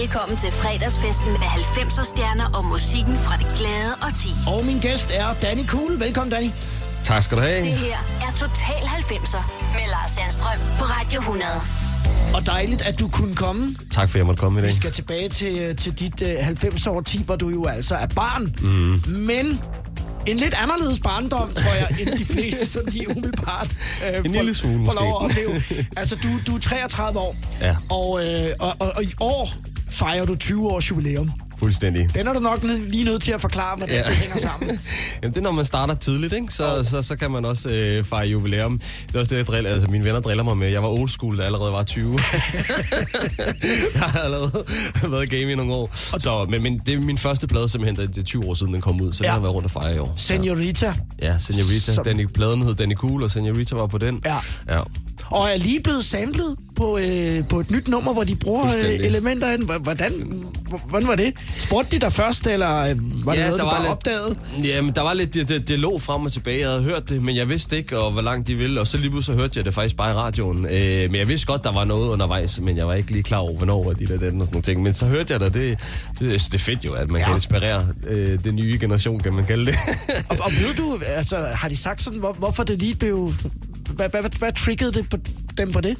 Velkommen til fredagsfesten med 90'er stjerner og musikken fra det glade og ti. Og min gæst er Danny Cool. Velkommen, Danny. Tak skal du have. Det her er Total 90'er med Lars Sandstrøm på Radio 100. Og dejligt, at du kunne komme. Tak for, at jeg måtte komme i dag. Vi skal tilbage til, til dit uh, 90-år ti, hvor du jo altså er barn. Mm. Men en lidt anderledes barndom, tror jeg, end de fleste, som de umiddelbart uh, En lille smule, får lov at opleve. Altså, du, du er 33 år, Ja. og, uh, og, og, og i år fejrer du 20 års jubilæum. Fuldstændig. Den er du nok lige nødt til at forklare, hvordan ja. Ja. det hænger sammen. Jamen, det er, når man starter tidligt, ikke? Så, så, så kan man også øh, fejre jubilæum. Det er også det, jeg driller. Altså, mine venner driller mig med. Jeg var old school, da jeg allerede var 20. jeg har allerede været game i nogle år. Så, men, men det er min første plade simpelthen, da det er 20 år siden, den kom ud. Så ja. Ja. den har været rundt og fejre i år. Senorita. Ja, Senorita. Som- Danny, pladen hed Danny Cool, og Senorita var på den. Ja. ja. Og er lige blevet samlet på, øh, på et nyt nummer, hvor de bruger øh, elementer af den. H- Hvordan, hvordan var det? Spurgte de dig først, eller øh, var det noget, du bare lidt, opdagede? Jamen, der var lidt, det, det, det lå frem og tilbage. Jeg havde hørt det, men jeg vidste ikke, og hvor langt de ville. Og så lige pludselig så hørte jeg det faktisk bare i radioen. Øh, men jeg vidste godt, der var noget undervejs, men jeg var ikke lige klar over, hvornår de der den og sådan nogle ting. Men så hørte jeg det, det, det, det er fedt jo, at man Ja. ja. kan inspirere øh, den nye generation, kan man kalde det. Og, og ved du, altså, har de sagt sådan, hvor, hvorfor det lige blev... Hvad, hvad, hvad, hvad triggede det på, dem på det?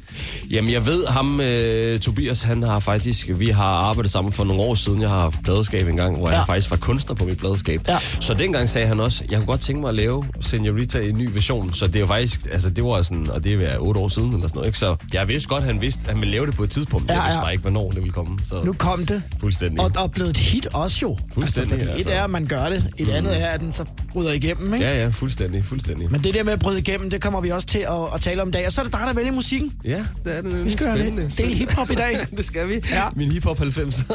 Jamen, jeg ved ham, øh, Tobias, han har faktisk, vi har arbejdet sammen for nogle år siden. Jeg har haft pladeskab engang, hvor ja. Jeg faktisk var kunstner på mit pladeskab. Ja. Så dengang sagde han også, jeg kunne godt tænke mig at lave Senorita i en ny version. Så det er jo faktisk, altså det var sådan, og det er otte år siden eller sådan noget, ikke? Så jeg vidste godt, han vidste, at han ville lave det på et tidspunkt. Ja, Ja, jeg vidste bare ikke, hvornår det ville komme. Så Nu kom det. fuldstændig. Og, og blevet et hit også jo. Fuldstændig, Altså, fordi et altså. er, at man gør det. Et andet er, at den så bryder igennem, ikke? Ja, ja, fuldstændig, fuldstændig. Men det der med at bryde igennem, det kommer vi også til at, at tale om i dag. Og så er det dig, der vælger musikken. Ja, det er det nemlig Vi skal spændende. lidt del hiphop i dag. det skal vi. Ja. Min hiphop 90.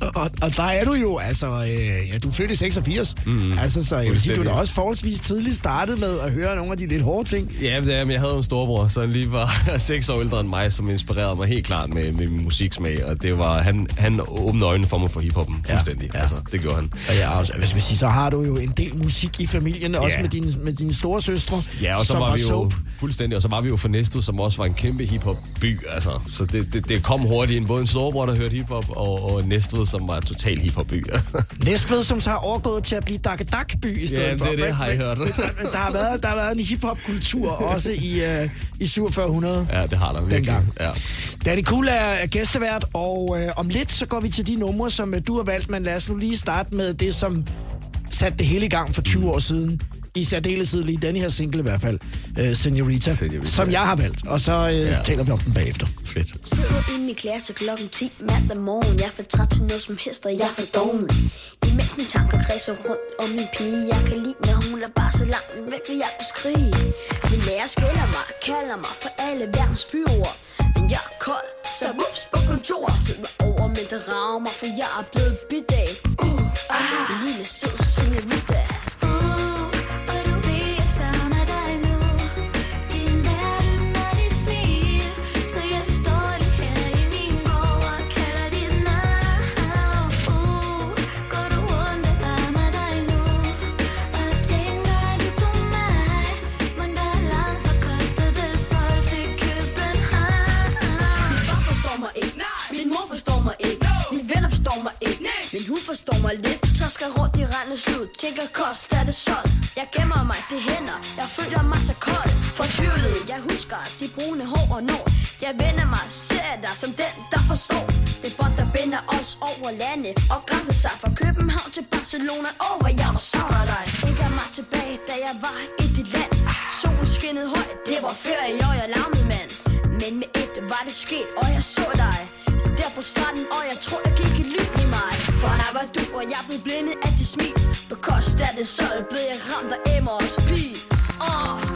Og, og, og der er du jo, altså, øh, ja, du er født i 86. Mm, altså, så jeg vil sige, du er da også forholdsvis tidligt startet med at høre nogle af de lidt hårde ting. Ja, det er, men jeg havde en storbror, så han lige var seks år ældre end mig, som inspirerede mig helt klart med, med min musiksmag. Og det var, han, han åbnede øjnene for mig for hiphoppen fuldstændig. ja. Altså, det gjorde han. Og ja, også, hvis vi siger, så har du jo en del musik i familien, også Ja. med dine, med dine store søstre, Ja, og så som var vi jo soap. fuldstændig, og så var vi jo for Næstved, som også var en kæmpe hiphop-by. Altså, så det, det, det, kom hurtigt ind. Både en storebror, der hørte hiphop, og, og Næstved, som var en total hiphop-by. Næstved, som så har overgået til at blive Dak Dak by i stedet Ja, det for. er det, Men- har jeg hørt. men Der har været, der har været en hiphop-kultur også i, uh, i 4700. ja, det har der virkelig. Dengang. Ja. Danny Cool er er gæstevært, og øh, om lidt så går vi til de numre, som øh, du har valgt, men lad os nu lige starte med det, som satte det hele i gang for 20 år siden. I særdeleshed lige den her single i hvert fald, øh, Senorita, Senorita. som jeg har valgt. Og så øh, Ja. taler vi om den bagefter. Fedt. Sidder inde i klasse klokken 10 mandag morgen Jeg er for træt til noget som helst, og jeg er for doven Imens mine tanker kredser rundt om min pige Jeg kan lide, når hun er bare så langt væk, og jeg kunne skrige Min lærer skælder mig, kalder mig for alle verdens fyrord Men jeg er kold, så ups på kontor Sidder over, men det rager mig, for jeg er blevet bidt af Uh, aha, en lille sød senorita Men forstår mig lidt. Tørsker rundt i rende slut. Tænker kost er det solgt. Jeg gemmer mig, det hænder. Jeg føler mig så kold. Fortvivlet. Jeg husker de brune hår og når. Jeg vender mig, ser dig som den, der forstår. Det bånd, der binder os over lande. Og grænser sig fra København til Barcelona. Åh, hvor jeg var savner dig. Tænker mig tilbage, da jeg var i dit land. Solen skinnede højt. Det var ferie, og jeg larmede, mand. Men med et var det sket, og jeg så dig Der på stranden, og jeg tror, jeg gik i lyn var du, og jeg blev blindet af dit smil På kost af det sol, blev jeg ramt af emmer og spil oh.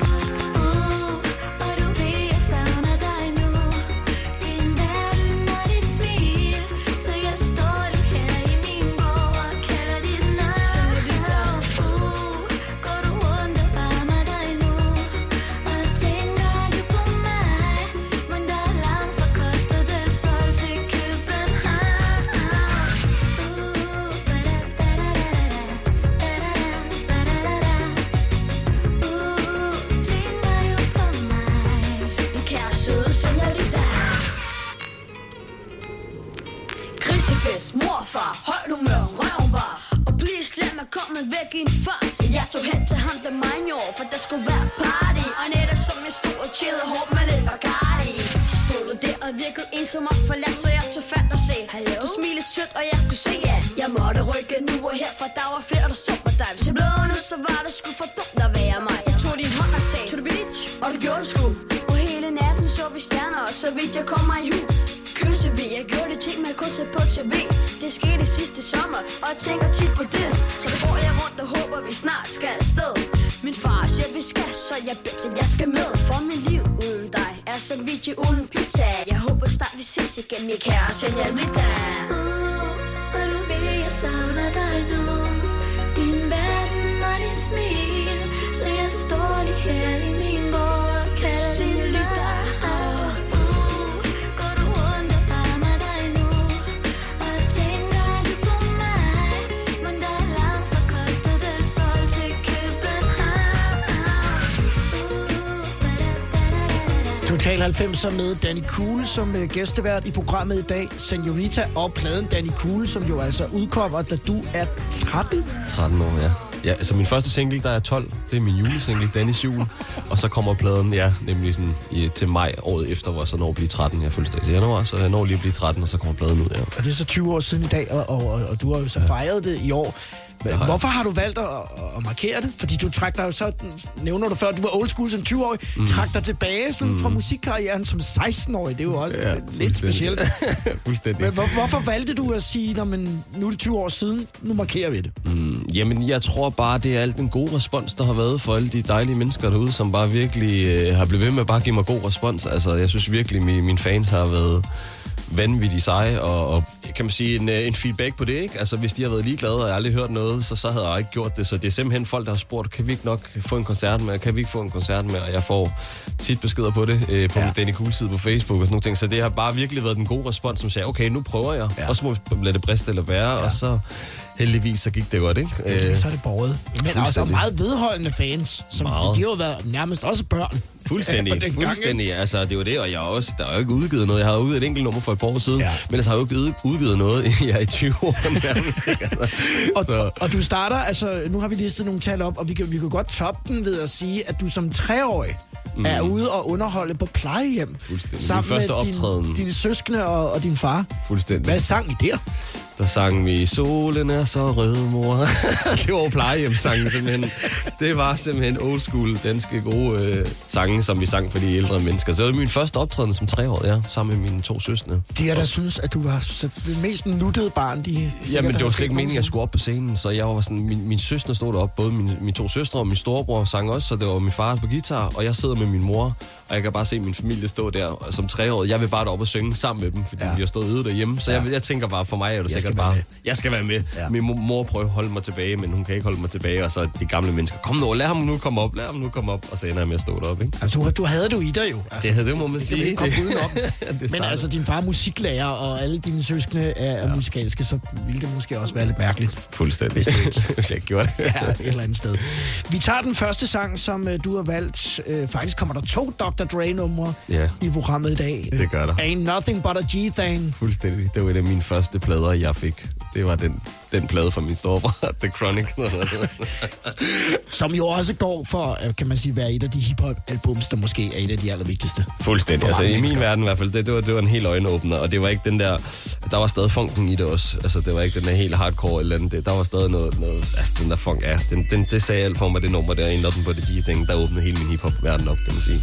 Nu Din verden og dit smil Så jeg står lige her i min bog og kalder din Senorita. Uh, oh, Går du rundt og rammer dig nu Og tænker Men der er langt fra Costa del Sol København Total 90'er med Danny Cool som øh, gæstevært i programmet i dag. Senorita og pladen Danny Cool, som jo altså udkommer, da du er 13. 13 år, ja. Ja, altså min første single, der er 12, det er min julesingle, Dennis Jul. Og så kommer pladen, ja, nemlig sådan i, til maj året efter, hvor jeg så når at blive 13. Jeg følger i januar, så jeg når lige at blive 13, og så kommer pladen ud, ja. Og det er så 20 år siden i dag, og, og, og, og du har jo så fejret det i år. Men jeg. Hvorfor har du valgt at, at markere det? Fordi du trak dig jo så, nævner du før, du var old school som 20-årig, mm. trak dig tilbage sådan, mm. fra musikkarrieren som 16-årig. Det er jo også ja, lidt specielt. Fuldstændig. Men hvor, hvorfor valgte du at sige, når man, nu er det 20 år siden, nu markerer vi det? Mm, jamen, jeg tror bare, det er alt den gode respons, der har været for alle de dejlige mennesker derude, som bare virkelig øh, har blevet ved med at bare give mig god respons. Altså, jeg synes virkelig, mine, mine fans har været vanvittigt seje, og, og kan man sige, en, øh, en feedback på det, ikke? Altså, hvis de har været ligeglade, og aldrig hørt noget, så, så havde jeg ikke gjort det. Så det er simpelthen folk, der har spurgt, kan vi ikke nok få en koncert med, kan vi ikke få en koncert med, og jeg får tit beskeder på det, øh, på Ja. min Danny Cool-side på Facebook og sådan nogle ting. Så det har bare virkelig været den gode respons, som sagde, okay, nu prøver jeg, ja. og så må vi lade det briste eller være, ja. og så heldigvis så gik det godt, ikke? Øh, så er det borget. Men altså fuldstændig. meget vedholdende fans, som Meget. de har jo været nærmest også børn. Fuldstændig, fuldstændig. Altså, det var det, og jeg også, der er jo ikke udgivet noget. Jeg har udgivet et enkelt nummer for et par år siden, Ja. men jeg har jo ikke ud- udgivet noget i, ja, i 20 år nærmest. Altså, Og, så, og du starter, altså nu har vi listet nogle tal op, og vi kan, vi kan godt toppe den ved at sige, at du som treårig mm. er ude og underholde på plejehjem. Fuldstændig. Sammen Min første med optræden. din, dine søskende og, og din far. fuldstændig. Hvad sang I der? Der sang vi, solen er så rød, mor. det var plejehjemssangen simpelthen. Det var simpelthen old school, danske gode øh, sange, som vi sang for de ældre mennesker. Så det var min første optræden som treårig, ja, sammen med mine to søstre. De er der synes, at du var det mest nuttede barn, de Jamen, det var slet ikke meningen, at jeg skulle op på scenen, så jeg var sådan, min, min søster stod deroppe, både mine, mine to søstre og min storebror sang også, så det var min far på guitar, og jeg sidder med min mor, og jeg kan bare se min familie stå der som treårig. Jeg vil bare derop og synge sammen med dem, fordi Ja. ja. vi har stået ude derhjemme, så jeg, jeg tænker bare, for mig er det Jeg sikkert bare, med. jeg skal være med. Ja. Ja. Min mor, prøver at holde mig tilbage, men hun kan ikke holde mig tilbage, og så de gamle mennesker, kom nu, lad ham nu komme op, lad ham nu komme op, og så ender jeg med at stå deroppe, ikke? Altså, du, du havde det jo i dig jo. Altså, Det, det må man det sige. komme udenom. det Men startede. altså, din far er musiklærer, og alle dine søskende er, Ja. musikalske, så ville det måske også være lidt mærkeligt. Fuldstændig. Hvis jeg ikke gjorde det. Ja, et eller andet sted. Vi tager den første sang, som øh, du har valgt. Øh, faktisk kommer der to Dr. Dre-numre Ja. i programmet i dag. Det gør der. Ain't Nothing But A G-Thing. Fuldstændig. Det var en af mine første plader, jeg fik. Det var den, den plade fra min storebror, The Chronic. Som jo også går for, øh, kan man sige, være et af de hiphop-albums, der måske er et af de allervigtigste. Fuldstændig. Altså, mange i min mennesker. verden i hvert fald, det, det, var, det var en helt øjenåbner, og det var ikke den der... Der var stadig funken i det også. Altså, det var ikke den der helt hardcore eller andet. Det, der var stadig noget... noget altså, den der funk, ja, den, den, det sagde alt for mig, det nummer der, en på det G-ting, der åbnede hele min hiphop-verden op, kan man sige.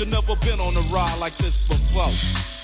You've never been on a ride like this before.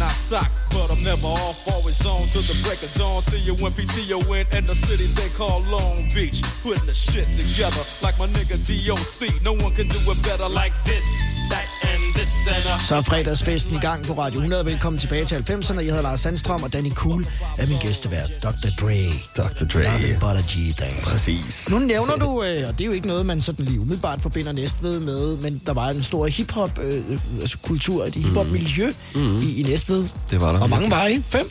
I talk. But I'm never off, always on till the break of dawn. See you when PTO in, in the city they call Long Beach. Putting the shit together like my nigga DOC. No one can do it better like this, that, and. Så er fredagsfesten i gang på Radio 100. Velkommen tilbage til 90'erne. Jeg hedder Lars Sandstrøm, og Danny Cool er min gæstevært. Dr. Dre. Dr. Dre. Nothing but a G-thing. Præcis. Nu nævner du, øh, og det er jo ikke noget, man sådan lige umiddelbart forbinder Næstved med, men der var en stor hip-hop øh, altså kultur, et hip-hop-miljø mm. i, i Næstved. Det var der. Og mange var I? Fem?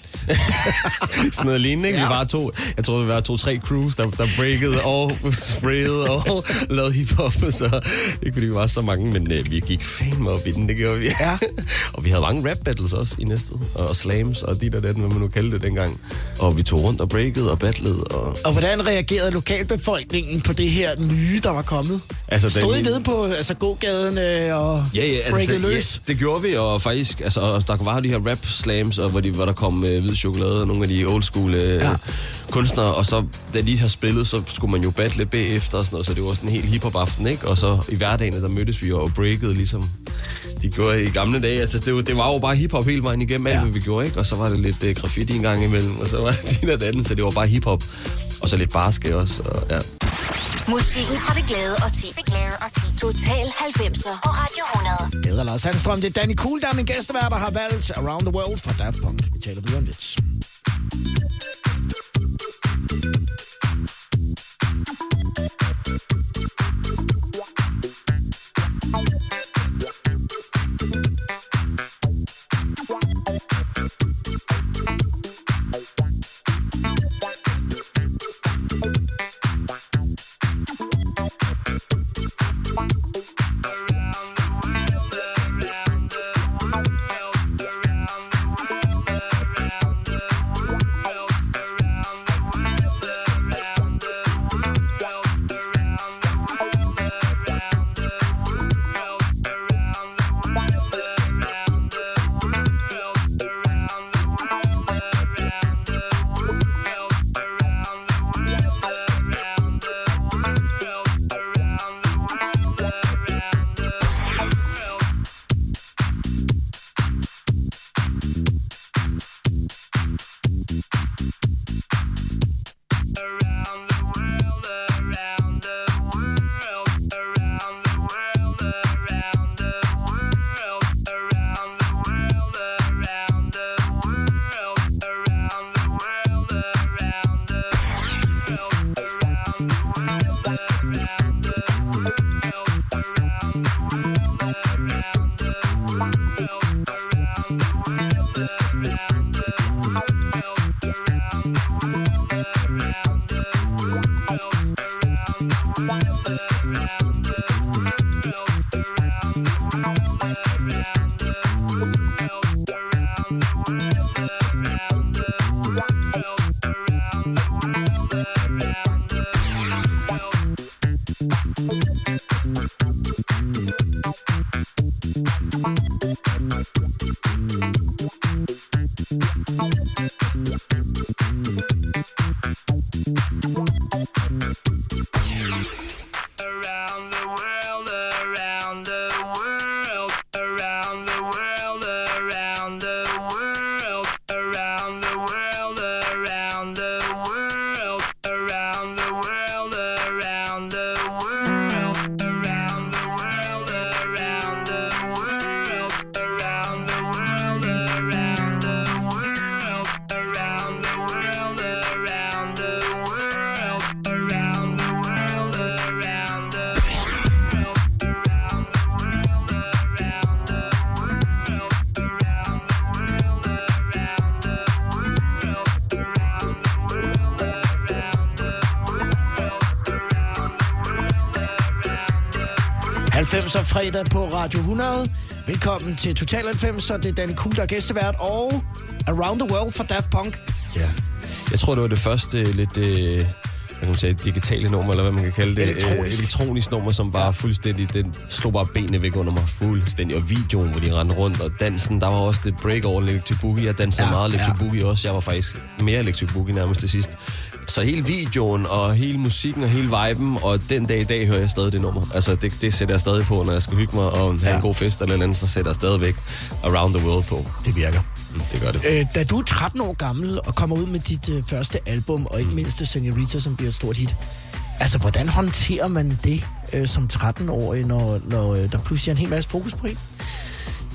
Sådan noget lignende, ikke? Ja. Vi var to, jeg tror, vi var to-tre crews, der, der breakede og sprayede og lavede hiphop, så ikke fordi vi var så mange, men øh, vi gik fandme op i den, det gjorde vi. Ja. og vi havde mange rap battles også i næstet, og slams og dit og den, hvad man nu kaldte det dengang. Og vi tog rundt og breakede og battlede. Og, Og hvordan reagerede lokalbefolkningen på det her nye, der var kommet? Altså, Stod I nede på altså, gågaden øh, og Ja, ja, altså, breakede ja, løs? det gjorde vi, og faktisk, altså, og der var de her rap slams, og hvor, de, hvor der kom øh, hvid chokolade og nogle af de old school øh, Ja. ja. kunstnere, og så da de har spillet, så skulle man jo battle bagefter og sådan noget, så det var sådan en helt hiphop aften, ikke? Og så i hverdagen, der mødtes vi jo og breakede ligesom de gjorde i gamle dage. Altså, det, var- det var jo bare hiphop hele vejen igennem alt, Ja. ja. hvad vi gjorde, ikke? Og så var det lidt øh, graffiti en gang imellem, og så var det din og den, så det var bare hiphop. Og så lidt barske også, og ja. Musikken fra det glade og ti. Total 90'er på Radio 100. Det hedder Lars Sandstrøm. Det er Danny Cool, der er min gæstevær, der har valgt Around the World fra Daft Punk. Vi taler videre om lidt. Fredag på Radio 100. Velkommen til Total 90'er. Det er Danny Kuhl, der er gæstevært. Og Around the World for Daft Punk. Ja. Jeg tror, det var det første lidt... Øh, hvad kan man sige, digitale nummer, eller hvad man kan kalde det. Elektronisk. Øh, elektronisk nummer, som bare fuldstændig... Den slog bare benene væk under mig fuldstændig. Og videoen, hvor de rendte rundt, og dansen, der var også lidt break over Electric Boogie. Jeg dansede Ja, meget Electric ja. Boogie også. Jeg var faktisk mere Electric Boogie nærmest til sidst. Så hele videoen og hele musikken og hele viben, og den dag i dag hører jeg stadig det nummer. Altså, det, det sætter jeg stadig på, når jeg skal hygge mig og have Ja. en god fest eller andet, så sætter jeg stadigvæk Around the World på. Det virker. Mm, Det gør det. Øh, da du er 13 år gammel og kommer ud med dit øh, første album, og ikke mindst Senorita, som bliver et stort hit. Altså, hvordan håndterer man det øh, som 13-årig, når, når øh, der pludselig er en hel masse fokus på en?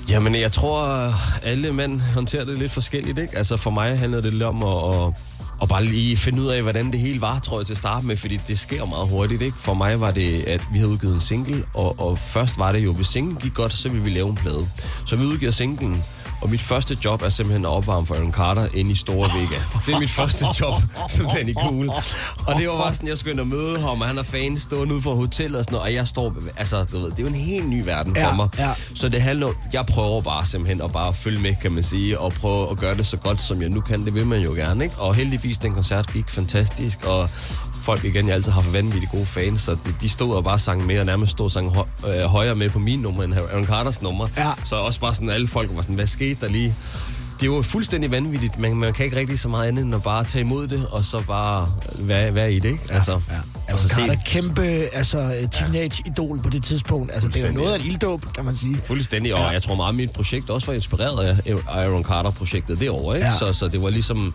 Jamen, jeg tror, alle mænd håndterer det lidt forskelligt, ikke? Altså, for mig handlede det lidt om at, at, og bare lige finde ud af, hvordan det hele var, tror jeg, til at starte med, fordi det sker meget hurtigt, ikke? For mig var det, at vi havde udgivet en single, og, og først var det jo, hvis singlen gik godt, så ville vi lave en plade. Så vi udgiver singlen, og mit første job er simpelthen at opvarme for Aaron Carter inde i Store Vega. Det er mit første job som Danny Cool. Og det var bare sådan, jeg skulle ind og møde ham, og han er fan stående ude for hotellet og sådan noget, og jeg står, altså, du ved, det er jo en helt ny verden for Ja, mig. ja. Så det handler, jeg prøver bare simpelthen at bare følge med, kan man sige, og prøve at gøre det så godt, som jeg nu kan. Det vil man jo gerne, ikke? Og heldigvis, den koncert gik fantastisk, og folk igen, jeg altid har haft vanvittigt gode fans, så de, de stod og bare sang med, og nærmest stod og sang hø, øh, højere med på min nummer, end Aaron Carters nummer. Ja. Så også bare sådan, alle folk var sådan, hvad skete der lige? Det jo fuldstændig vanvittigt, men man kan ikke rigtig så meget andet end at bare tage imod det, og så bare være, være i det, ikke? Altså, Ja. og så se kæmpe altså, teenage-idol på det tidspunkt. Altså, det er jo noget af en ilddåb, kan man sige. Fuldstændig, og Ja. jeg tror meget, at mit projekt også var inspireret af Iron Carter-projektet derovre, ikke? Ja. Så, så det var ligesom,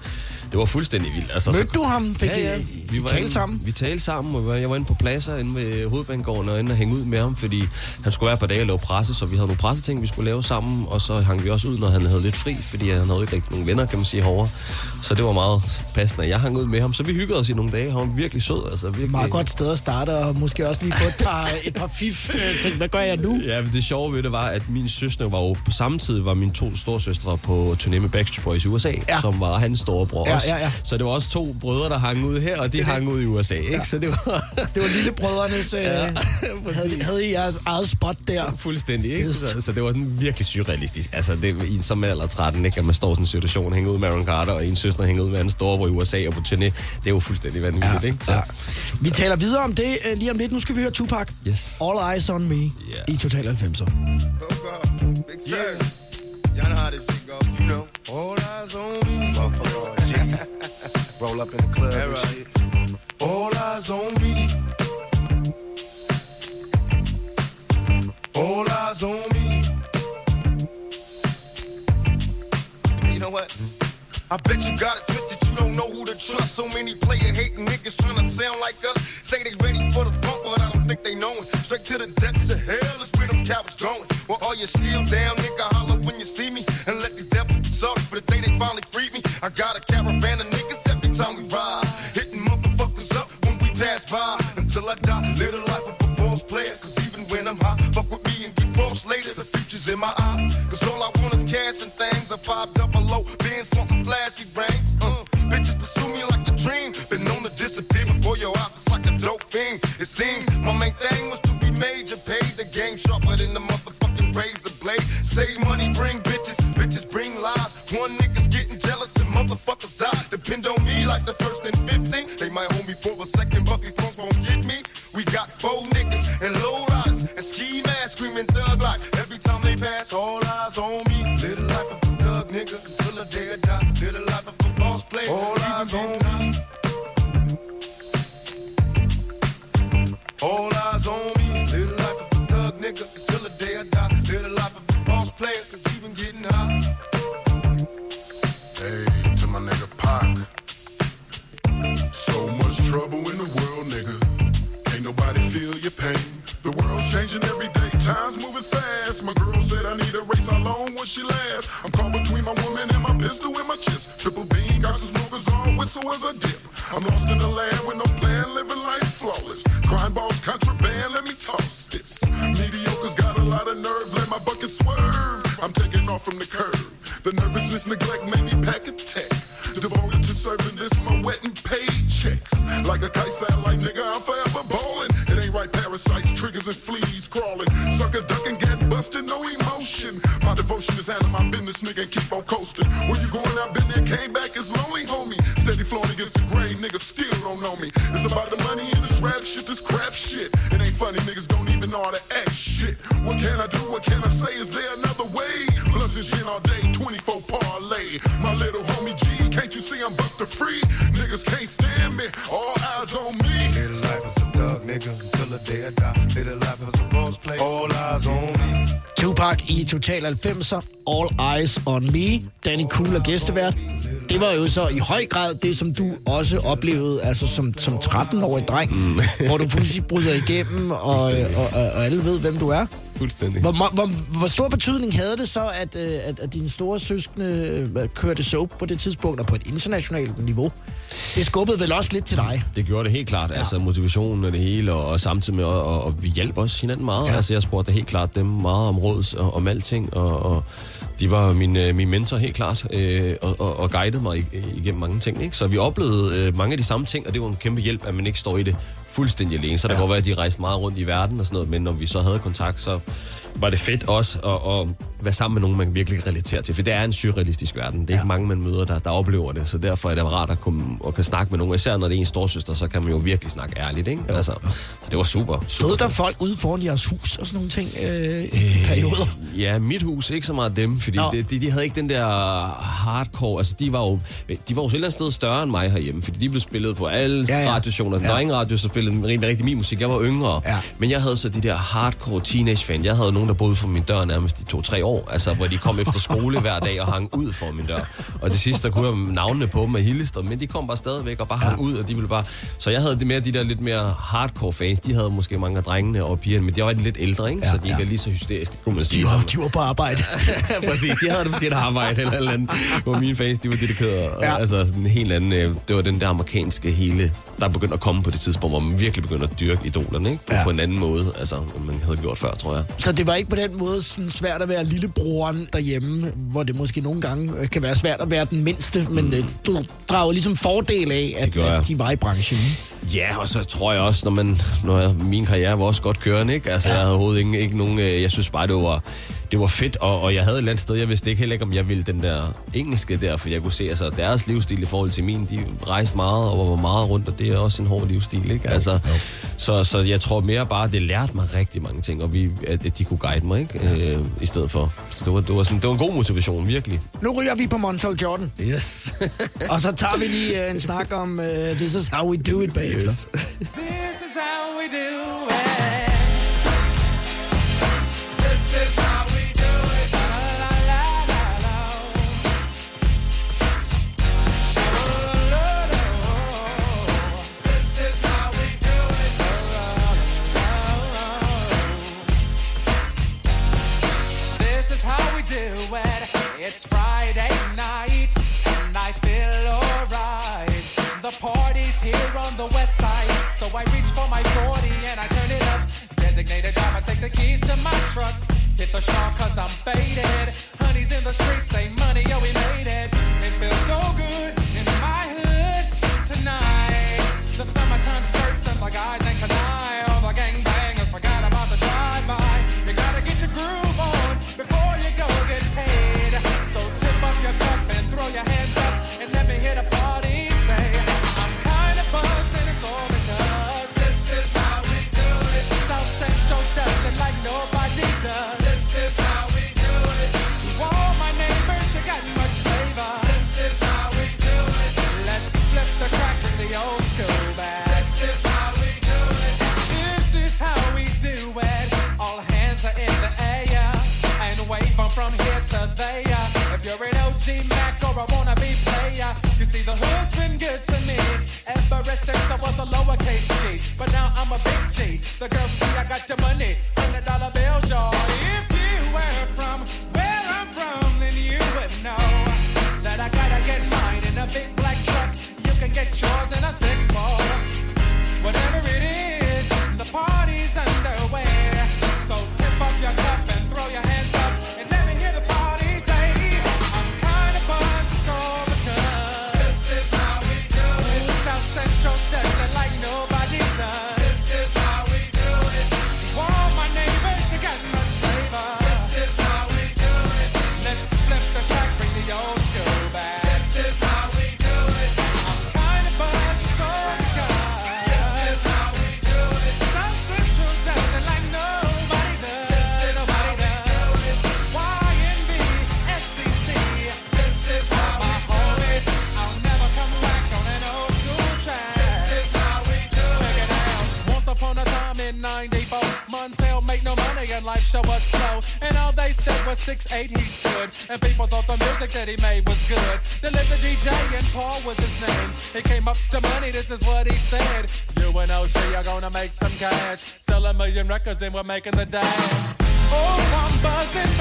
det var fuldstændig vildt. Altså, Mødte så, du ham? Fik ja, ja. I, Vi, var talt inde, sammen? Vi talte sammen, og jeg var inde på pladser inde ved Hovedbanegården og inde og hænge ud med ham, fordi han skulle være på dag og lave presse, så vi havde nogle presseting, vi skulle lave sammen, og så hang vi også ud, når han havde lidt fri, fordi han havde ikke rigtig nogen venner, kan man sige, herovre. Så det var meget passende, at jeg hang ud med ham. Så vi hyggede os i nogle dage. Han var virkelig sød, altså virkelig. Meget godt sted at starte, og måske også lige få et par, et par fif. Øh, tænk, hvad gør jeg nu? Ja, men det sjove ved det var, at min søster var jo på samme tid var mine to storsøstre på turné med Backstreet Boys i USA, ja. som var hans storebror Ja, også. ja, ja. Så det var også to brødre, der hang ud her, og de hang ud i USA, ikke? Ja. Så det var Det var lillebrødrenes... Øh, ja, havde, havde I jeres eget spot der? fuldstændig, ikke? Så, så det var sådan virkelig surrealistisk. Altså, det i en som alder 13, ikke? At man står i sådan en situation, hænger ud med Aaron Carter, og en søster hænger ud med hans storebror i USA og på turné. Det er jo fuldstændig vanvittigt, ikke? Så, ja. Vi taler videre om det øh, lige om lidt. Nu skal vi høre Tupac. Yes. All Eyes On Me Yeah. i Total 90'er. Yeah. Y'all know how this shit go. You know. All eyes on me. Motherfucker. Roll up in the club and shit. All eyes on me. All eyes on me. You know what? I bet you got it twisted, you don't know who to trust. So many player hating niggas trying to sound like us. Say they ready for the funk, but I don't think they know it. Straight to the depths of hell is where them cowards going. Well, all you still down, nigga, holler when you see i Total 90'er, All Eyes on Me, Danny Cool og gæstevært. Det var jo så i høj grad det, som du også oplevede altså som, som 13-årig dreng, mm. hvor du pludselig bryder igennem, og, og, og, og alle ved, hvem du er. Fuldstændig. Hvor, hvor, hvor, stor betydning havde det så, at, øh, at, at dine store søskende øh, kørte soap på det tidspunkt, og på et internationalt niveau? Det skubbede vel også lidt til dig? Det gjorde det helt klart. Ja. Altså motivationen og det hele, og, og samtidig med, og, og, og vi hjalp også hinanden meget. Ja. Altså jeg spurgte helt klart dem meget om råds og om alting, og, og de var min, øh, min mentor helt klart, øh, og, og, og guidede mig ig- igennem mange ting. Ikke? Så vi oplevede øh, mange af de samme ting, og det var en kæmpe hjælp, at man ikke står i det fuldstændig alene. Så det ja. godt være, at de rejste meget rundt i verden og sådan noget, men når vi så havde kontakt, så var det fedt også at, at være sammen med nogen, man virkelig kan relatere til. For det er en surrealistisk verden. Det er ja. ikke mange, man møder, der, der oplever det. Så derfor er det rart at komme og kan snakke med nogen. Især når det er en storsøster, så kan man jo virkelig snakke ærligt. Ikke? Altså, så det var super. super Stod der folk ude foran jeres hus og sådan nogle ting øh, i perioder? Ja, mit hus, ikke så meget dem, fordi de, de, de havde ikke den der hardcore, altså de var jo, de var jo et eller andet sted større end mig herhjemme, fordi de blev spillet på alle Ja, ja, ja. ja. radiostationer. Der var ingen radio, så spillede rigtig, rigtig min musik. Jeg var yngre, Ja. men jeg havde så de der hardcore teenage-fan. Jeg havde nogen, der boede for min dør nærmest i to-tre år, altså hvor de kom efter skole hver dag og hang ud for min dør. Og det sidste, der kunne jeg navnene på dem af Hillester, men de kom bare stadigvæk og bare hang ud, og de ville bare... Så jeg havde det mere de der lidt mere hardcore fans. De havde måske mange af drengene og pigerne, men de var lidt ældre, ikke? Så de ikke er lige så hysteriske, kunne man sige. De var, de var på arbejde. Præcis, de havde det måske et arbejde eller eller andet, hvor mine fans, de var dedikerede. Ja. Altså sådan en helt anden, øh, det var den der amerikanske hele, der begyndte at komme på det tidspunkt, hvor man virkelig begyndte at dyrke idolerne, ikke? På, Ja. på en anden måde, altså, man havde gjort før, tror jeg. Så det var ikke på den måde sådan svært at være lillebroren derhjemme, hvor det måske nogle gange øh, kan være svært at være den mindste, men øh, du drager ligesom fordel af, at, at de var i branchen. Ja, og så tror jeg også, når man, når jeg, min karriere var også godt kørende, ikke? Altså, ja. jeg havde overhovedet ikke, ikke nogen, øh, jeg synes bare, det var, det var fedt, og, og jeg havde et eller andet sted, jeg vidste ikke heller ikke, om jeg ville den der engelske der, for jeg kunne se, altså, deres livsstil i forhold til min, de rejste meget og var meget rundt, og det er også en hård livsstil, ikke? Altså, så, så jeg tror mere bare, det lærte mig rigtig mange ting, og vi, at, at de kunne guide mig, ikke? Øh, I stedet for. Så det var, det, var sådan, det var en god motivation, virkelig. Nu ryger vi på Montel Jordan, Yes. og så tager vi lige øh, en snak om uh, This is how we do it bagefter. Yes. This is how we do it. We. It's Friday night and I feel alright. The party's here on the west side, so I reach for my 40 and I turn it up. Designated driver, take the keys to my truck. Hit the shop cause I'm faded. Honey's in the streets, say money, yo, we made it. It feels so good in my hood tonight. The summertime skirts and the guys ain't canine. All the gangbangers forgot about the drive-by. You gotta get your groove throw your hands up and let me hear the party say, I'm kinda buzzed and it's all because this is how we do it. Does like nobody does. This is how we do it. To all my neighbors, you got much flavor. This is how we do it. Let's flip the crack the old school. This is how we do it. This is how we do it. All hands are in the air and from here to there. You see the hood's been good to me ever since I was a lowercase G. But now I'm a big G. The girls see I got your money, hundred dollar bills, y'all. If you were from where I'm from, then you would know that I gotta get mine in a big black truck. You can get yours in a six and life show was slow. And all they said was six eight he stood. And people thought the music that he made was good. The DJ and Paul was his name. He came up to money, this is what he said. You and OG are gonna make some cash. Sell a million records and we're making the dash. Oh, I'm buzzing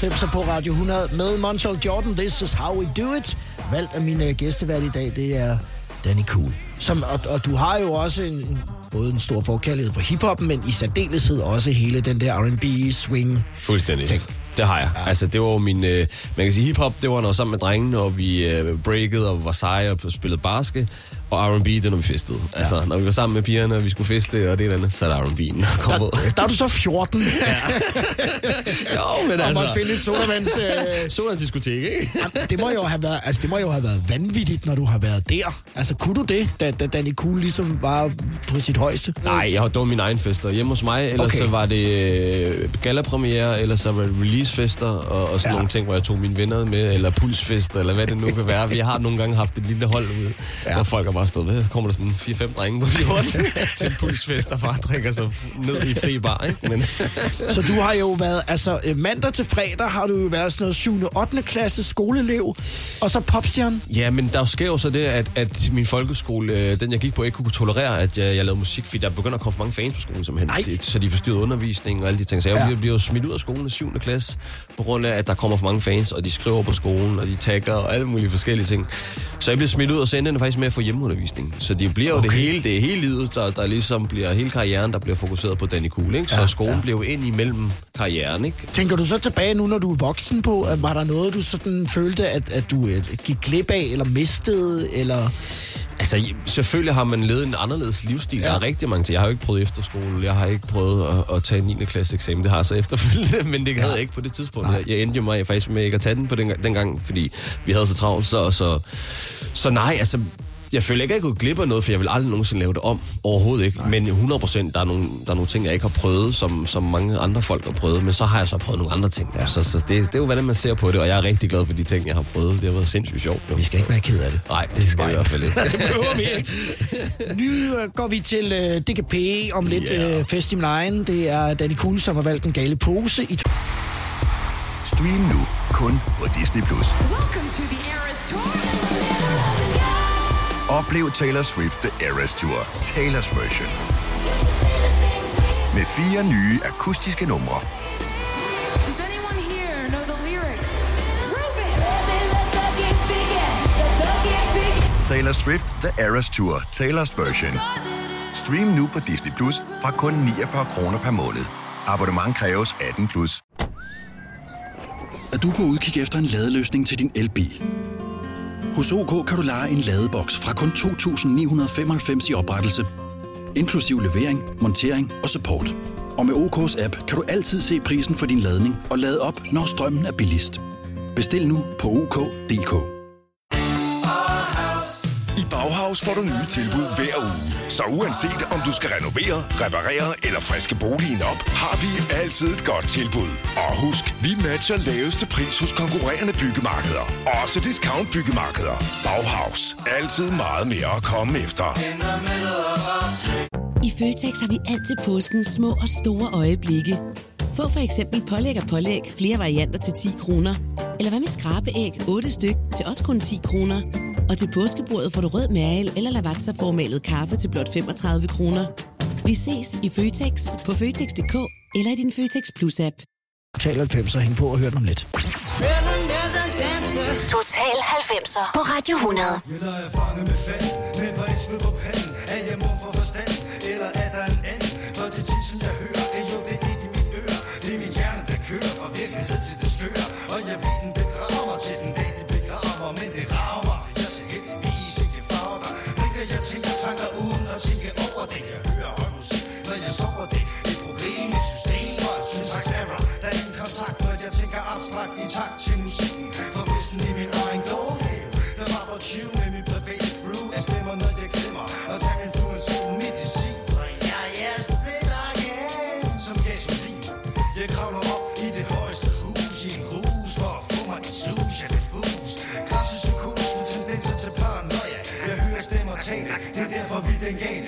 94 på Radio 100 med Montel Jordan. This is how we do it. Valgt af min øh, gæstevært i dag, det er Danny Cool. Som, og, og du har jo også en, både en stor forkærlighed for hiphoppen, men i særdeleshed også hele den der R&B swing Fuldstændig. Ting. Det har jeg. Ja. Altså, det var jo min... Øh, man kan sige, hiphop, det var noget sammen med drengene, og vi øh, breakede og var seje og spillede barske. Og R&B, det er, når vi festede. Ja. Altså, når vi var sammen med pigerne, og vi skulle feste, og det eller andet, så er der R&B'en, der kom på. Der er du så 14. Ja. jo, men og altså... måtte finde et sodavands... Øh... Sodavandsdiskotek, ikke? Jamen, det må jo have været, altså, det må jo have været vanvittigt, når du har været der. Altså, kunne du det, da, da Danny Cool ligesom var på sit højeste? Nej, jeg har dog min egen fester hjemme hos mig, ellers Okay. så var det øh, gallapremiere, eller så var det releasefester, og, og sådan Ja. nogle ting, hvor jeg tog mine venner med, eller pulsfester, eller hvad det nu kan være. Vi har nogle gange haft et lille hold ude, Ja. hvor folk har bare stået ved, så kommer der sådan 4-5 drenge på 14 til en pulsfest, og bare drikker sig ned i fri bar, ikke? Men, Så du har jo været, altså øh, mandag til fredag har du jo været sådan noget 7. og 8. klasse skoleelev, og så popstjerne. Ja, men der sker jo så det, at, at min folkeskole, øh, den jeg gik på, ikke kunne tolerere, at jeg, jeg lavede musik, fordi der begynder at komme for mange fans på skolen, simpelthen. Nej. Så de forstyrrede undervisningen og alle de ting. Så jeg Ja. bliver jo smidt ud af skolen i 7. klasse, på grund af, at der kommer for mange fans, og de skriver på skolen, og de tagger og alle mulige forskellige ting. Så jeg bliver smidt ud, og så ender det faktisk med at få hjemmeundervisning. Så det bliver jo Okay. det hele, det er hele livet, der, der ligesom bliver, hele karrieren, der bliver fokuseret på Danny Cool, ikke? Så Ja, ja, skolen ja. ja. bliver jo ind imellem karrieren, ikke? Tænker du så tilbage nu, når du er voksen på, at var der noget, du sådan følte, at, at du øh, gik glip af, eller mistede, eller... Altså, selvfølgelig har man levet en anderledes livsstil. Ja. Der er rigtig mange ting. Jeg har jo ikke prøvet efterskole. Jeg har ikke prøvet at, at tage en 9. klasse eksamen. Det har jeg så efterfølgende, men det havde jeg ikke på det tidspunkt. Nej. Jeg, jeg endte jo mig faktisk med ikke at tage den på den, dengang, fordi vi havde så travlt. Så, så, så nej, altså... Jeg føler ikke, at jeg gået glip af noget, for jeg vil aldrig nogensinde lave det om. Overhovedet ikke. Nej. Men 100 procent, der, er nogle, der er nogle ting, jeg ikke har prøvet, som, som mange andre folk har prøvet. Men så har jeg så prøvet nogle andre ting. Ja. Så, så det, det er jo, hvordan man ser på det. Og jeg er rigtig glad for de ting, jeg har prøvet. Det har været sindssygt sjovt. Jo. Vi skal ikke være ked af det. Nej, det skal jeg i hvert fald ikke. det behøver vi ikke. Nu øh, går vi til øh, DKP om lidt Ja. øh, Fest i Line. Det er Danny Kuhl, som har valgt den gale pose i... Stream nu kun på Disney+. Plus. Welcome to the Eras Tour. Oplev Taylor Swift The Eras Tour, Taylor's version. Med fire nye akustiske numre. Taylor Swift The Eras Tour, Taylor's version. Stream nu på Disney Plus fra kun 49 kroner per måned. Abonnement kræves 18 plus. Er du på udkig efter en ladeløsning til din elbil? Hos OK kan du lege en ladeboks fra kun 2.995 i oprettelse, inklusiv levering, montering og support. Og med OK's app kan du altid se prisen for din ladning og lade op, når strømmen er billigst. Bestil nu på OK.dk. OK Bauhaus får du nye tilbud hver uge. Så uanset om du skal renovere, reparere eller friske boligen op, har vi altid et godt tilbud. Og husk, vi matcher laveste pris hos konkurrerende byggemarkeder. Også discount byggemarkeder. Bauhaus. Altid meget mere at komme efter. I Føtex har vi altid påskens små og store øjeblikke. Få for eksempel pålæg og pålæg flere varianter til 10 kroner. Eller hvad med skrabeæg 8 styk til også kun 10 kroner. Og til påskebordet får du rød mal eller lavatserformalet kaffe til blot 35 kroner. Vi ses i Føtex på Føtex.dk eller i din Føtex Plus-app. Total 90, hæng på og hør den om lidt. Total 90'er på Radio 100. Eller er fanget med fald, men hvor et sved på for vildt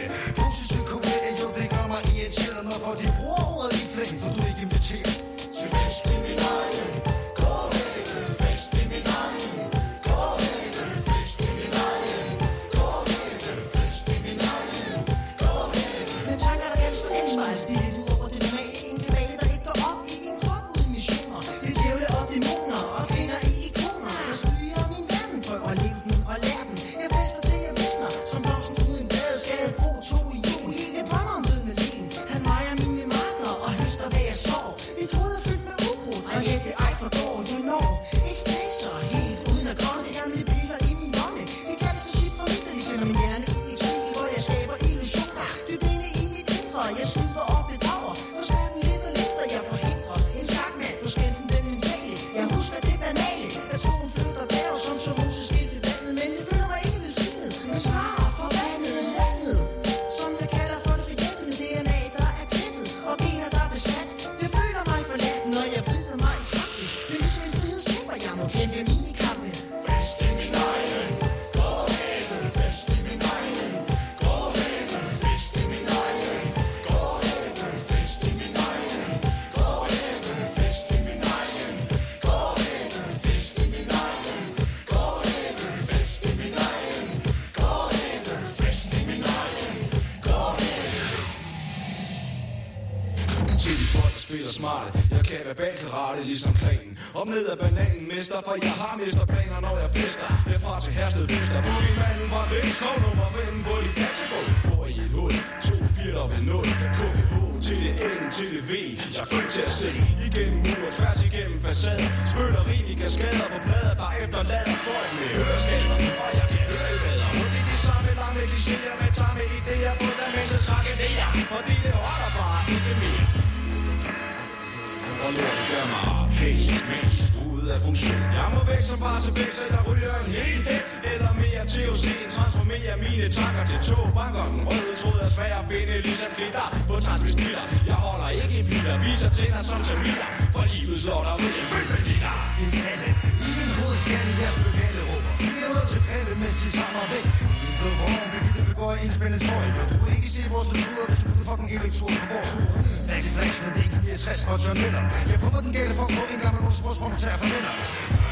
slår dig lotteri er fyldt med liter Det er faldet I min hovedskalle, jeres lokale råber Flere nul til palle, mens de samler væk Min blød vogn, Birgitte begår indspændende tøj Du kan ikke se vores natur, hvis du putter fucking elektron på vores ur Flash, flash, men det er ikke 69 og John Lennon Jeg pumper den gale form på en gammel oldsportsproduktær for venner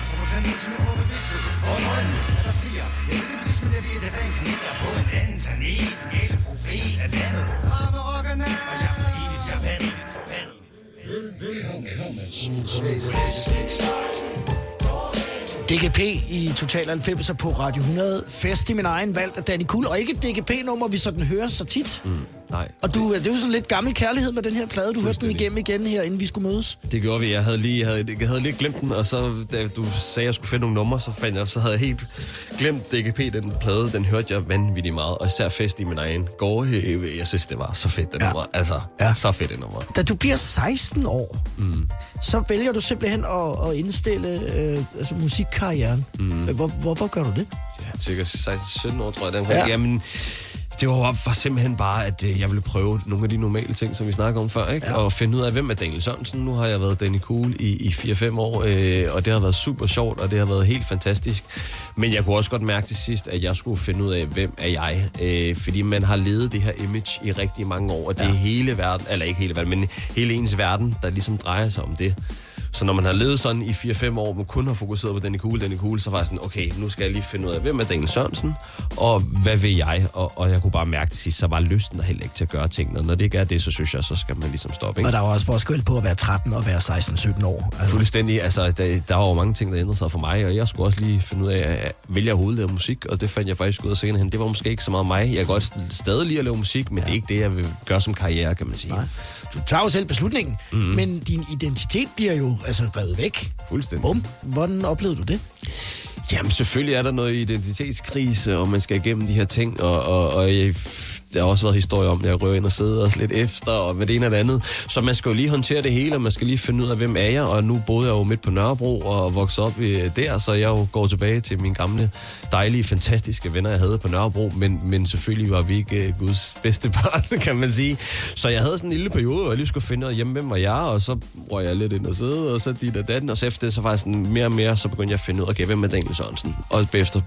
Så må fandme til min råd bevidsthed Og øjne er der flere Jeg vil ikke, men jeg ved, at det reinkarnerer på en anden planet En gale profet af landet Arme rockerne Og jeg er for evigt, jeg er vanvittigt forbandet DGP i Total 90 på Radio 100. Fest i min egen valg af Danny Kuhl. Og ikke et DGP-nummer, vi sådan hører så tit. Mm, nej. Og du, det er jo sådan lidt gammel kærlighed med den her plade. Du hørte den igennem igen her, inden vi skulle mødes. Det gjorde vi. Jeg havde lige, jeg havde, jeg havde lige glemt den, og så da du sagde, at jeg skulle finde nogle numre, så, fandt jeg, så havde jeg helt glemt DGP, den plade. Den hørte jeg vanvittigt meget, og især fest i min egen gårde. Jeg synes, det var så fedt, det ja. nummer. Altså, ja. så fedt det nummer. Da du bliver 16 år, mm. så vælger du simpelthen at, at indstille øh, altså musikkarrieren. Mm. Hvor, hvorfor gør du det? Ja, cirka 16-17 år, tror jeg. Den ja. Jamen, det var, var simpelthen bare, at øh, jeg ville prøve nogle af de normale ting, som vi snakker om før, ikke? Ja. Og finde ud af, hvem er Daniel Sørensen. Nu har jeg været Danny Cool i, i 4-5 år, øh, og det har været super sjovt, og det har været helt fantastisk. Men jeg kunne også godt mærke til sidst, at jeg skulle finde ud af, hvem er jeg. Øh, fordi man har levet det her image i rigtig mange år, og det ja. er hele verden, eller ikke hele verden, men hele ens verden, der ligesom drejer sig om det. Så når man har levet sådan i 4-5 år, man kun har fokuseret på Danny Cool, Danny Cool, så var jeg sådan, okay, nu skal jeg lige finde ud af, hvem er Daniel Sørensen, og hvad vil jeg? Og, og jeg kunne bare mærke til sidst, så var lysten der heller ikke til at gøre tingene. Når det ikke er det, så synes jeg, så skal man ligesom stoppe. Ikke? Og der er jo også forskel på at være 13 og være 16-17 år. Altså. Fuldstændig. Altså, der, der var jo mange ting, der ændrede sig for mig, og jeg skulle også lige finde ud af, vælge overhovedet lave musik, og det fandt jeg faktisk ud af senere hen. Det var måske ikke så meget mig. Jeg kan godt stadig lige at lave musik, men ja. det er ikke det, jeg vil gøre som karriere, kan man sige. Nej. Du tager jo selv beslutningen, mm-hmm. men din identitet bliver jo altså revet væk. Fuldstændig. Bum. Hvordan oplevede du det? Jamen, selvfølgelig er der noget identitetskrise, og man skal igennem de her ting, og, og, og jeg, der har også været historier om, at jeg rører ind og sidder os lidt efter, og med det ene og det andet. Så man skal jo lige håndtere det hele, og man skal lige finde ud af, hvem er jeg, og nu boede jeg jo midt på Nørrebro og voksede op der, så jeg jo går tilbage til mine gamle, dejlige, fantastiske venner, jeg havde på Nørrebro, men, men selvfølgelig var vi ikke eh, Guds bedste barn, kan man sige. Så jeg havde sådan en lille periode, hvor jeg lige skulle finde ud af, hjemme, hvem var jeg, og så røg jeg lidt ind og sidde, og så dit og datten, og så efter det, så var jeg sådan mere og mere, så begyndte jeg at finde ud af, okay, hvem er Daniel Sørensen? Og bagefter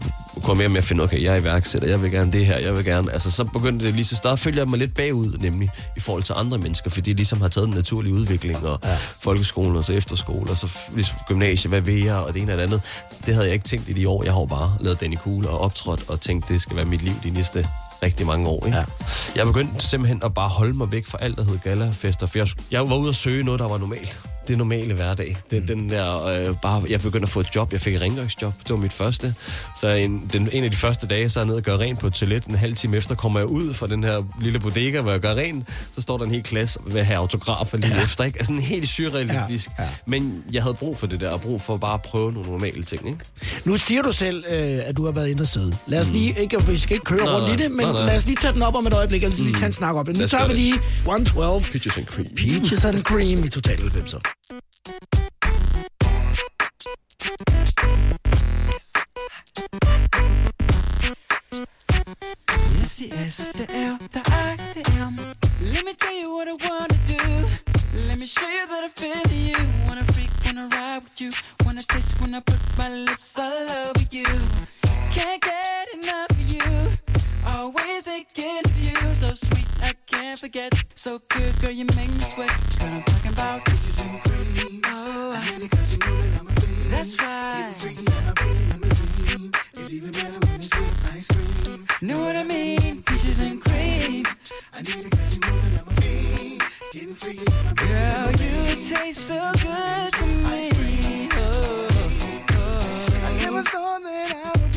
kunne jeg mere og mere finde ud af, okay, jeg er iværksætter, jeg vil gerne det her, jeg vil gerne, altså så begyndte det lige så start, følger jeg mig lidt bagud, nemlig i forhold til andre mennesker, fordi de ligesom har taget en naturlig udvikling, og ja. folkeskolen, og så efterskole, og så ligesom gymnasie, hvad vil jeg, og det ene og det andet. Det havde jeg ikke tænkt i de år. Jeg har jo bare lavet Danny Cool og optrådt, og tænkt, det skal være mit liv de næste rigtig mange år. Ikke? Ja. Jeg begyndte simpelthen at bare holde mig væk fra alt, der hed galafester, for jeg, jeg var ude at søge noget, der var normalt. Det normale hverdag. Den, mm. den der, øh, bare, jeg begyndte at få et job. Jeg fik et rengøringsjob. Det var mit første. Så en, den, en af de første dage, så er jeg nede og gør rent på et toilet. En halv time efter kommer jeg ud fra den her lille bodega, hvor jeg gør rent. Så står der en hel klasse ved at have autografer lige ja. efter. Ikke? Altså en helt surrealistisk. Ja. Ja. Men jeg havde brug for det der, og brug for bare at prøve nogle normale ting. Ikke? Nu siger du selv, øh, at du har været inde og sidde. Lad os lige, ikke, vi skal ikke køre Nej, rundt i det, men nej, nej. lad os lige tage den op om et øjeblik, og lige tage en snak op. Nu tager vi det. lige 112 Peaches and cream. Peaches and Cream i Total 90'er. Det er, der er, det er. Let me tell you what I wanna do. Let me show you that I you. Wanna freak, wanna ride with you. Wanna taste when I put my lips all over you. Can't get enough of you. Always thinking of you. So sweet, I can't forget. So good, girl, you make me sweat. Girl, I'm talking about peaches and cream. Oh, and you know that's right. It's even better when it's with ice cream. Know what I mean? Peaches and cream. I need it cause you're moving on my feet. Getting freaky on my Girl, you taste so good to me. Oh, oh, oh, I never thought that I would be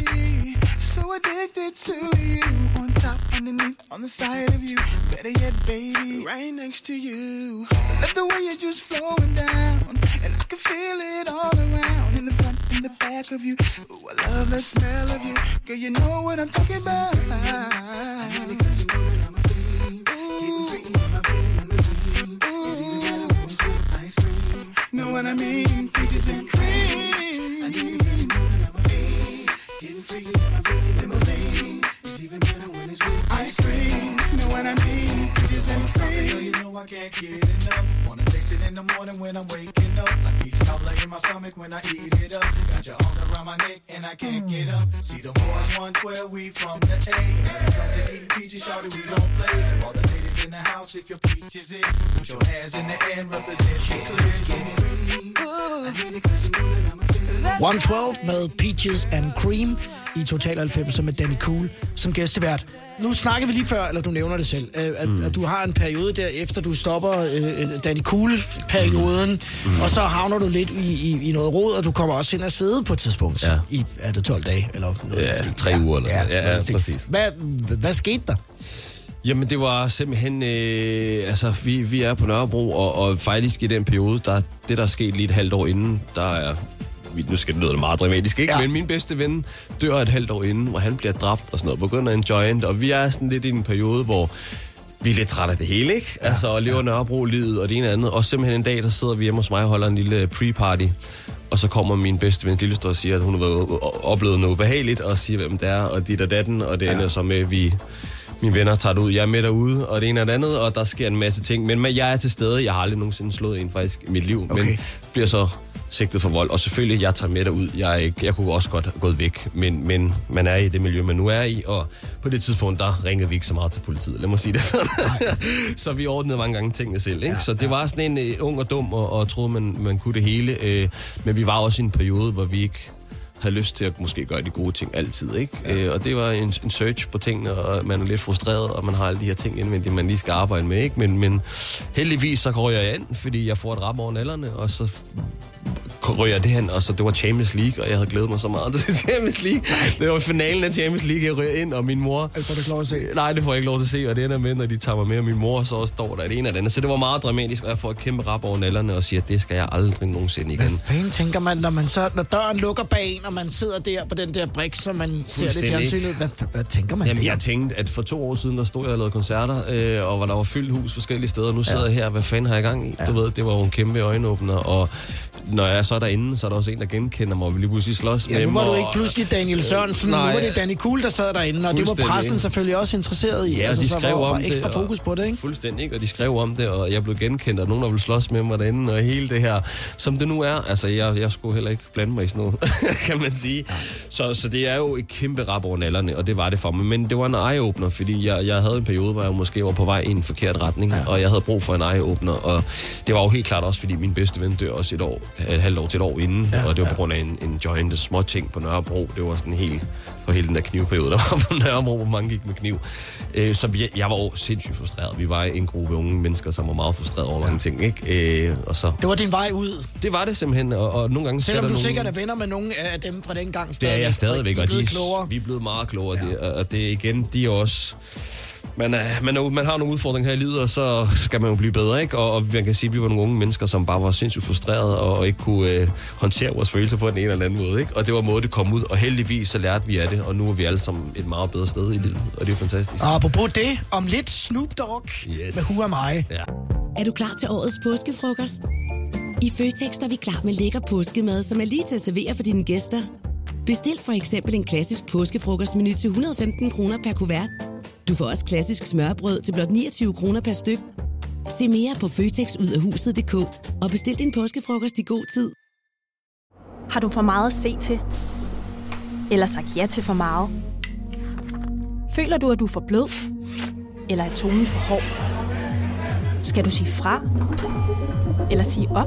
addicted to you. On top, underneath, on the side of you. Better yet, baby, right next to you. Love the way you're just flowing down. And I can feel it all around. In the front, in the back of you. Ooh, I love the smell of you. Girl, you know what I'm talking about. Know what I mean? Peaches and cream. I mean? Peaches and cream. Girl, You know I can't get enough. Wanna taste it in the morning when I'm waking up. Like each cobbler in my stomach when I eat it up. Got your arms around my neck and I can't get up. See the boys 112, we from the A. When it comes to eating peaches, shawty, we don't play. So all the ladies in the house, if your peach is it, put your hands in the air and represent the clear. 112 med Peaches and Cream i Total 90 med Danny Cool som gæstevært. Nu snakker vi lige før, eller du nævner det selv, øh, at, mm. at du har en periode der, efter du stopper øh, Danny Cool-perioden, mm. og så havner du lidt i, i, i noget råd, og du kommer også hen og sidde på et tidspunkt Ja. i, er det 12 dage? Eller noget Ja, stil? tre uger eller ja. Ja, ja, stil. præcis. Hvad, hvad skete der? Jamen, det var simpelthen... Øh, altså, vi, vi er på Nørrebro, og, og faktisk i den periode, der, det der er sket lige et halvt år inden, der er... Nu skal det lyde meget dramatisk, ikke? Ja. Men min bedste ven dør et halvt år inden, hvor han bliver dræbt og sådan noget. Begynder en joint, og vi er sådan lidt i en periode, hvor vi er lidt trætte af det hele, ikke? Ja, altså, og lever ja. Nørrebro-livet og det ene og andet. Og simpelthen en dag, der sidder vi hjemme hos mig og holder en lille pre-party. Og så kommer min bedste ven lillestor og siger, at hun har været oplevet noget ubehageligt, og siger, hvem det er, og dit og datten, og det ja. ender så med, at vi mine venner tager det ud, jeg er med derude, og det ene og det andet, og der sker en masse ting. Men men jeg er til stede, jeg har aldrig nogensinde slået en faktisk i mit liv, okay. men bliver så sigtet for vold. Og selvfølgelig, jeg tager med derud. Jeg, ikke, jeg kunne også godt have gået væk, men, men man er i det miljø, man nu er i, og på det tidspunkt, der ringede vi ikke så meget til politiet, lad mig sige det så vi ordnede mange gange tingene selv, ikke? Ja, så det var sådan en uh, ung og dum, og, og troede, man, man kunne det hele. Uh, men vi var også i en periode, hvor vi ikke havde lyst til at måske gøre de gode ting altid, ikke? Ja. Øh, og det var en, en search på tingene, og man er lidt frustreret, og man har alle de her ting indvendigt, man lige skal arbejde med, ikke? Men, men heldigvis så går jeg ind, fordi jeg får et rap over nallerne, og så rører det hen, og så det var Champions League, og jeg havde glædet mig så meget til Champions League. Det var finalen af Champions League, jeg rører ind, og min mor... Det får du ikke lov at se. Nej, det får jeg ikke lov til at se, og det ender med, når de tager mig med, og min mor så også står der det ene af det andet. Så det var meget dramatisk, og jeg får et kæmpe rap over nallerne og siger, at det skal jeg aldrig nogensinde igen. Hvad tænker man, når, man så, når døren lukker bag en, og man sidder der på den der brik, som man ser det fjernsynet? Hvad, hvad, tænker man Jamen, der? jeg tænkte, at for to år siden, der stod jeg og lavede koncerter, øh, og hvor der var fyldt hus forskellige steder. Nu sidder jeg her, hvad fanden har jeg i gang i? Ja. Du ved, det var jo en kæmpe øjenåbner, og når jeg er så derinde, så er der også en, der genkender mig, og vil lige pludselig slås Ja, med nu var du ikke pludselig Daniel Sørensen, Nej. nu var det Danny Kuhl, der sad derinde, og det var pressen selvfølgelig også interesseret i. Ja, altså, de så skrev var, om var ekstra det. og- fokus på det, ikke? Fuldstændig, ikke? og de skrev om det, og jeg blev genkendt, og nogen, der ville slås med mig derinde, og hele det her, som det nu er. Altså, jeg, jeg skulle heller ikke blande mig i sådan noget, kan man sige. Så, så det er jo et kæmpe rap over nallerne, og det var det for mig. Men det var en eye-opener, fordi jeg, jeg havde en periode, hvor jeg måske var på vej i en forkert retning, ja. og jeg havde brug for en eye-opener, og det var jo helt klart også, fordi min bedste ven dør også et år, et halvt år til et år inden, ja, og det var på grund af en, en joint små ting på Nørrebro. Det var sådan helt på hele den der knivperiode, der var på Nørrebro, hvor mange gik med kniv. Øh, så jeg, jeg var jo sindssygt frustreret. Vi var en gruppe unge mennesker, som var meget frustreret over mange ting, ikke? Øh, og så... Det var din vej ud. Det var det simpelthen, og, og nogle gange... Selvom du nogle... sikkert er venner med nogle af dem fra den gang Det er jeg stadigvæk, og og de er de, blevet klogere. vi er blevet meget klogere. Ja. Det, og det igen, de er også... Man, er, man, er, man har nogle udfordringer her i livet, og så skal man jo blive bedre, ikke? Og, og man kan sige, at vi var nogle unge mennesker, som bare var sindssygt frustrerede, og, og ikke kunne øh, håndtere vores følelser på den ene eller anden måde, ikke? Og det var måde, det kom ud, og heldigvis så lærte vi af det, og nu er vi alle sammen et meget bedre sted i livet, og det er jo fantastisk. Og apropos det, om lidt Snoop Dogg Yes. med Who Am I. Ja. Er du klar til årets påskefrokost? I Føtex er vi klar med lækker påskemad, som er lige til at servere for dine gæster. Bestil for eksempel en klassisk påskefrokostmenu til 115 kroner per kuvert. Du får også klassisk smørbrød til blot 29 kroner per styk. Se mere på føtexudafhuset.dk og bestil din påskefrokost i god tid. Har du for meget at se til? Eller sagt ja til for meget? Føler du, at du er for blød? Eller er tonen for hård? Skal du sige fra? Eller sige op?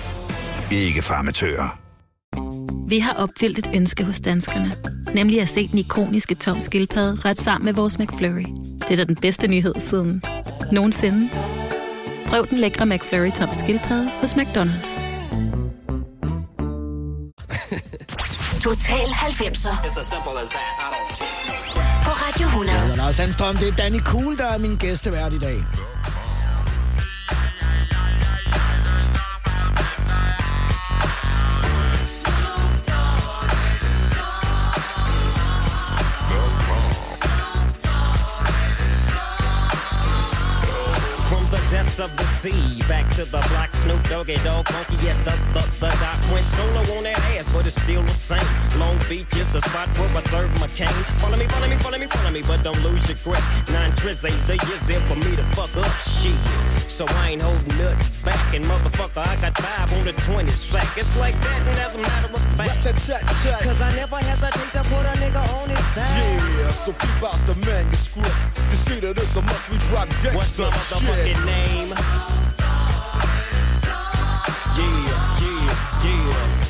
Ikke farmatører. Vi har opfyldt et ønske hos danskerne. Nemlig at se den ikoniske tom skildpadde ret sammen med vores McFlurry. Det er da den bedste nyhed siden nogensinde. Prøv den lækre McFlurry tom skildpadde hos McDonald's. Total 90'er. På Radio 100. Jeg hedder Lars Sandstrøm, det er Danny Kuhl, der er min gæstevært i dag. Funky at the, the, the dock. Went solo on that ass, but it's still the same. Long Beach is the spot where I serve my cane. Follow me, follow me, follow me, follow me, but don't lose your grip. Nine tris ain't the years in for me to fuck up shit. So I ain't holding nothing back, and motherfucker, I got five on the 20 sack. It's like that, and as a matter of fact, cause I never hesitate to put a nigga on his back. Yeah, so keep out the manuscript. You see that it's a must we drop gangsta What's my motherfucking shit. name? Yeah, yeah, yeah.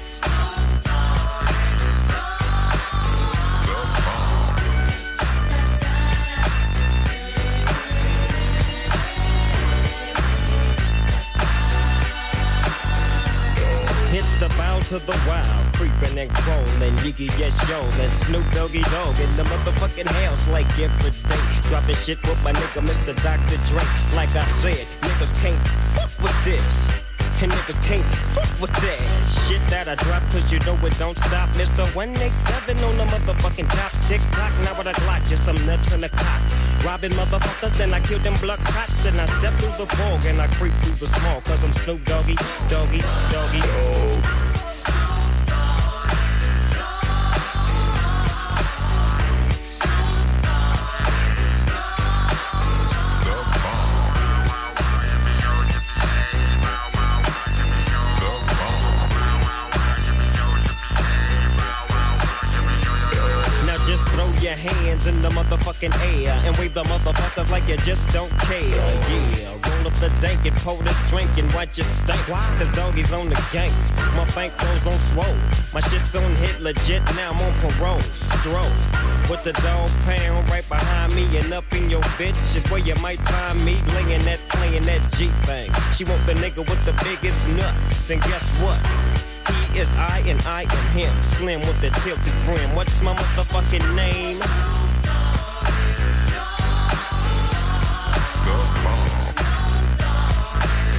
It's the bow to the wild, creeping and crawling, Yiggy yes yo, and Snoop Doggy Dog in the motherfucking house like every day. Dropping shit with my nigga Mr. Dr. Dre. Like I said, niggas can't fuck with this. And niggas can't fuck with that shit that I drop, cause you know it don't stop. Mr. 187 on the motherfucking top. Tick tock, now with a Glock, just some nuts in the cock. Robbing motherfuckers, then I kill them blood cops. Then I step through the fog and I creep through the small, cause I'm Snoop Doggy, Doggy, Doggy. Hands in the motherfucking air and wave the motherfuckers like you just don't care. Yeah, roll up the dank and pour the drink and watch it stink. Cause doggies on the gang. My bank goes on swole. My shit's on hit legit. Now I'm on parole. Stroll. With the dog pound right behind me and up in your bitch is where you might find me laying that, playing that G thing. She want the nigga with the biggest nuts. And guess what? He is I and I am him. Slim with the tilted brim. What's my motherfucking name?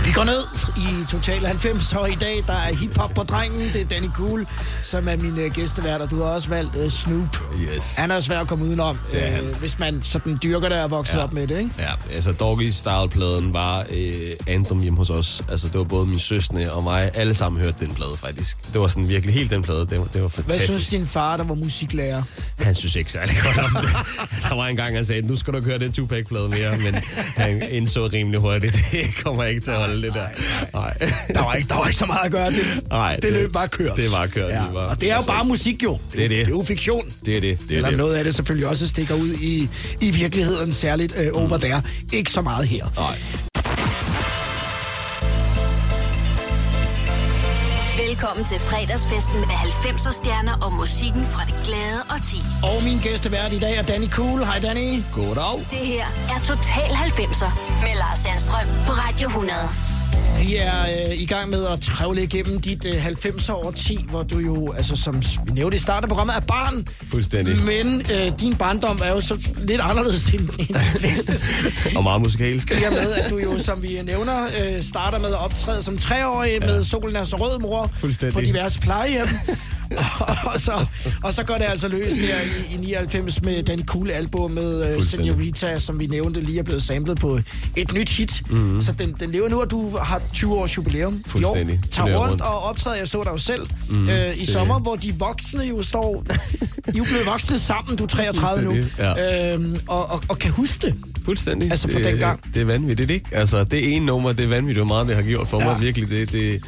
Vi går ned i Total 90, og i dag der er hiphop på drengen. Det er Danny Cool, som er min uh, gæstevært, og du har også valgt uh, Snoop. Yes. Han er svær at komme udenom, han. hvis man sådan dyrker det og er vokset Ja. op med det, ikke? Ja, altså Doggy Style-pladen var øh, anthem hjemme hos os. Altså det var både min søsne og mig. Alle sammen hørte den plade faktisk. Det var sådan virkelig helt den plade. Det var, det var Hvad fantastisk. synes din far, der var musiklærer? Han synes ikke særlig godt om det. Der var en gang, han sagde, nu skal du ikke høre den Tupac-plade mere, men han indså rimelig hurtigt, det kommer ikke til at holde det der. Nej. Der var ikke, der var ikke så meget at gøre. Det, Nej, det løb bare kørt. Det var kørt. Ja. Det var, Og det er jo bare musik jo. Det er det. Det er jo fiktion. Det er det. det, er Selvom det. noget af det selvfølgelig også stikker ud i, i virkeligheden, særligt øh, over der. Ikke så meget her. Nej. Velkommen til fredagsfesten med 90'er stjerner og musikken fra det glade og ti. Og min gæstevært i dag er Danny Cool. Hej Danny. Goddag. Det her er Total 90'er med Lars Sandstrøm på Radio 100. Vi er øh, i gang med at trævle igennem dit øh, 90'er år 10, hvor du jo, altså som vi nævnte i starten af programmet, er barn. Fuldstændig. Men øh, din barndom er jo så lidt anderledes end, end de fleste. Og meget musikalsk. I og med, at du jo, som vi nævner, øh, starter med at optræde som treårig ja. med Solen er så rød, mor, Fuldstændig. på diverse plejehjem. og, så, og så går det altså løs der i, i 99 med Danny Cool album med Fuldstændig. Senorita, som vi nævnte lige er blevet samlet på et nyt hit. Mhm. Mm-hmm. Så den, den lever nu, og du har 20 års jubilæum i år. Turnerer rundt, rundt. og optræder, jeg så dig jo selv mm, øh, i Se. sommer, hvor de voksne jo står... I er jo blevet voksne sammen, du er 33 nu, ja. øhm, og, og, og kan huske det. Fuldstændig. Altså fra det, dengang. Det er vanvittigt, ikke? Altså, det ene nummer, det er vanvittigt, hvor meget det har gjort for ja. Ja. mig. Virkelig, det, det,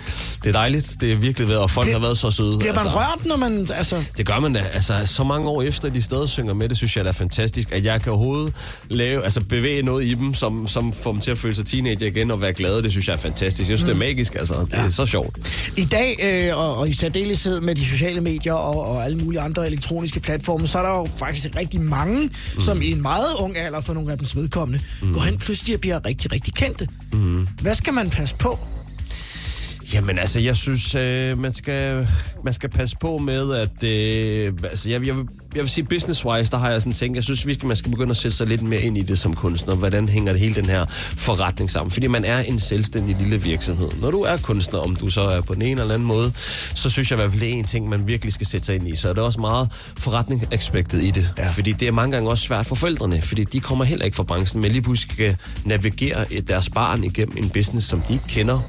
det er dejligt. Det er virkelig været, og folk Bliver- har været så søde. Bliver man altså. rørt, når man... Altså, Det gør man da. Altså, så mange år efter, de stadig synger med, det synes jeg er fantastisk, at jeg kan overhovedet lave, altså bevæge noget i dem, som, som får dem til at føle sig teenager igen og være glade. Det synes jeg er fantastisk. Jeg synes, mm. det er magisk, altså. Det er så sjovt. I dag, øh, og, og i særdeleshed med de sociale medier og, og alle mulige andre elektroniske platforme, så er der jo faktisk rigtig mange, mm. som i en meget ung alder for nogle af dems vedkommende, mm. går hen pludselig og bliver rigtig, rigtig kendte. Mm. Hvad skal man passe på? Jamen altså, jeg synes, øh, man, skal, man skal passe på med, at... Øh, altså, jeg, jeg, vil, jeg vil sige, business-wise, der har jeg sådan tænkt, jeg synes virkelig, man skal begynde at sætte sig lidt mere ind i det som kunstner. Hvordan hænger det hele den her forretning sammen? Fordi man er en selvstændig lille virksomhed. Når du er kunstner, om du så er på den ene eller anden måde, så synes jeg i hvert fald, det er en ting, man virkelig skal sætte sig ind i. Så er der også meget forretningsaspektet i det. Ja. Fordi det er mange gange også svært for forældrene, fordi de kommer heller ikke fra branchen, men lige pludselig skal navigere deres barn igennem en business, som de ikke kender.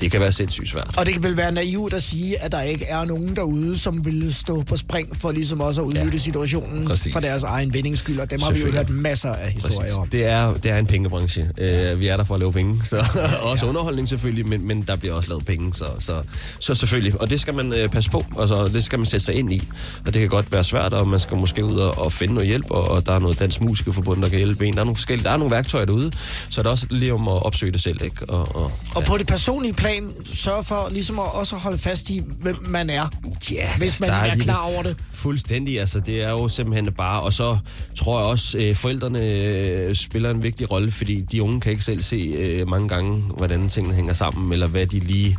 Det kan være sindssygt svært. Og det kan vel være naivt at sige, at der ikke er nogen derude, som vil stå på spring for ligesom også at udnytte ja. situationen Præcis. for deres egen vindings skyld. Og dem har vi jo hørt masser af historier Præcis. om. Det er, det er en pengebranche. Uh, vi er der for at lave penge. Så, også underholdning selvfølgelig, men, men der bliver også lavet penge. Så, så, så selvfølgelig. Og det skal man uh, passe på. Altså, det skal man sætte sig ind i. Og det kan godt være svært, og man skal måske ud og, og finde noget hjælp. Og, og der er noget dansk musikerforbund, der kan hjælpe en. Der er nogle, forskellige, der er nogle værktøjer derude. Så er det også lige om at opsøge det selv. Ikke? Og, og, Og på det personlige plan, sørg for ligesom at også holde fast i, hvem man er. Ja, hvis man der er, er er klar over det. Fuldstændig, altså det er jo simpelthen bare, og så tror jeg også, øh, forældrene øh, spiller en vigtig rolle, fordi de unge kan ikke selv se øh, mange gange, hvordan tingene hænger sammen, eller hvad de lige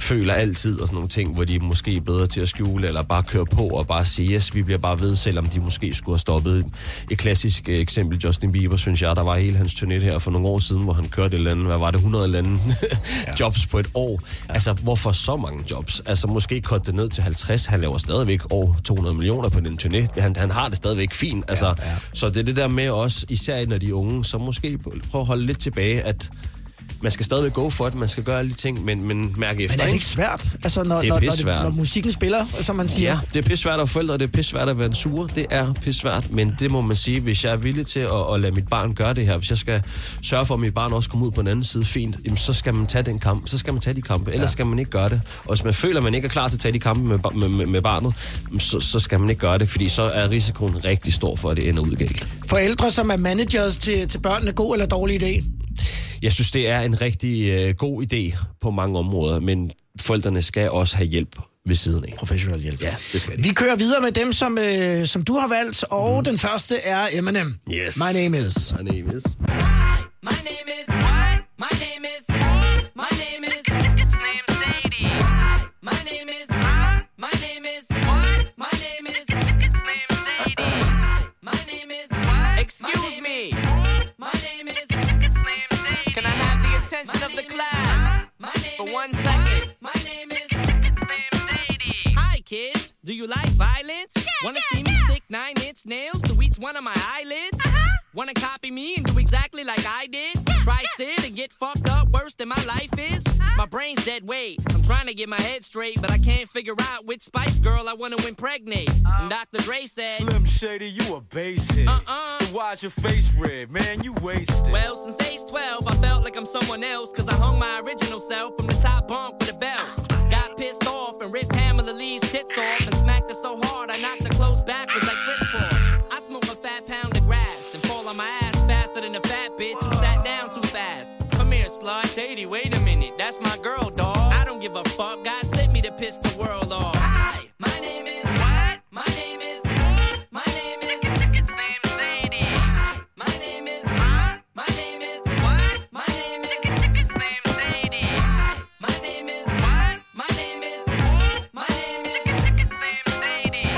føler altid, og sådan nogle ting, hvor de er måske bedre til at skjule, eller bare køre på og bare sige, yes, vi bliver bare ved, selvom de måske skulle have stoppet. Et klassisk øh, eksempel, Justin Bieber, synes jeg, der var hele hans turné her for nogle år siden, hvor han kørte et eller andet, hvad var det, 100 eller andet jobs på et år. Altså, hvorfor så mange jobs? Altså, måske korte det ned til 50. Han laver stadigvæk over 200 millioner på den turné. Han, han har det stadigvæk fint. Altså, ja, ja. Så det er det der med også, især når de er unge, så måske prøve at holde lidt tilbage, at man skal stadigvæk gå for det, man skal gøre alle de ting, men, men mærke efter. Men er det ikke? ikke svært? Altså, når, Det er når, når, når musikken spiller, som man siger. Ja, det er pisse svært at forældre, og det er pisse svært at være en sure. Det er pisse svært, men det må man sige, hvis jeg er villig til at, at lade mit barn gøre det her, hvis jeg skal sørge for, at mit barn også kommer ud på den anden side fint, jamen, så skal man tage den kamp, så skal man tage de kampe, ellers ja. skal man ikke gøre det. Og hvis man føler, at man ikke er klar til at tage de kampe med, med, med, med barnet, så, så skal man ikke gøre det, fordi så er risikoen rigtig stor for, at det ender ud galt. Forældre, som er managers til, til børnene, god eller dårlig idé? Jeg synes, det er en rigtig øh, god idé på mange områder, men forældrene skal også have hjælp ved siden af. Professionel hjælp. Ja, det skal de. Vi kører videre med dem, som, øh, som du har valgt, og mm. den første er Eminem. Yes. My name is. My name is. My name attention of the class for one second? My name is It's name Sadie. Hi kids. Do you like violence? Wanna see me stick nine inch nails to each one of my eyelids? Wanna copy me and do exactly like I did? Try sit and get fucked up worse than my life is? My brain's dead weight. I'm trying to get my head straight, but I can't figure out which Spice Girl I wanna impregnate. And Dr. Dre said, Slim Shady, you a basic. Uh-uh. Then why's your face red? Man, you wasted. Well, since age 12, I felt like I'm someone else, cause I hung my original self from the top bunk with a belt. Got pissed off and ripped Pamela Lee's tits off and smacked her so hard I knocked her clothes backwards like crisscross. I Shady, wait a minute. That's my girl, dog. I don't give a fuck. God sent me to piss the world off. Hi, my name is what? My name is My name is It's name Sadie. My name is My name is what? My name is It's name Sadie. My name is what? My name is My name is It's Sadie.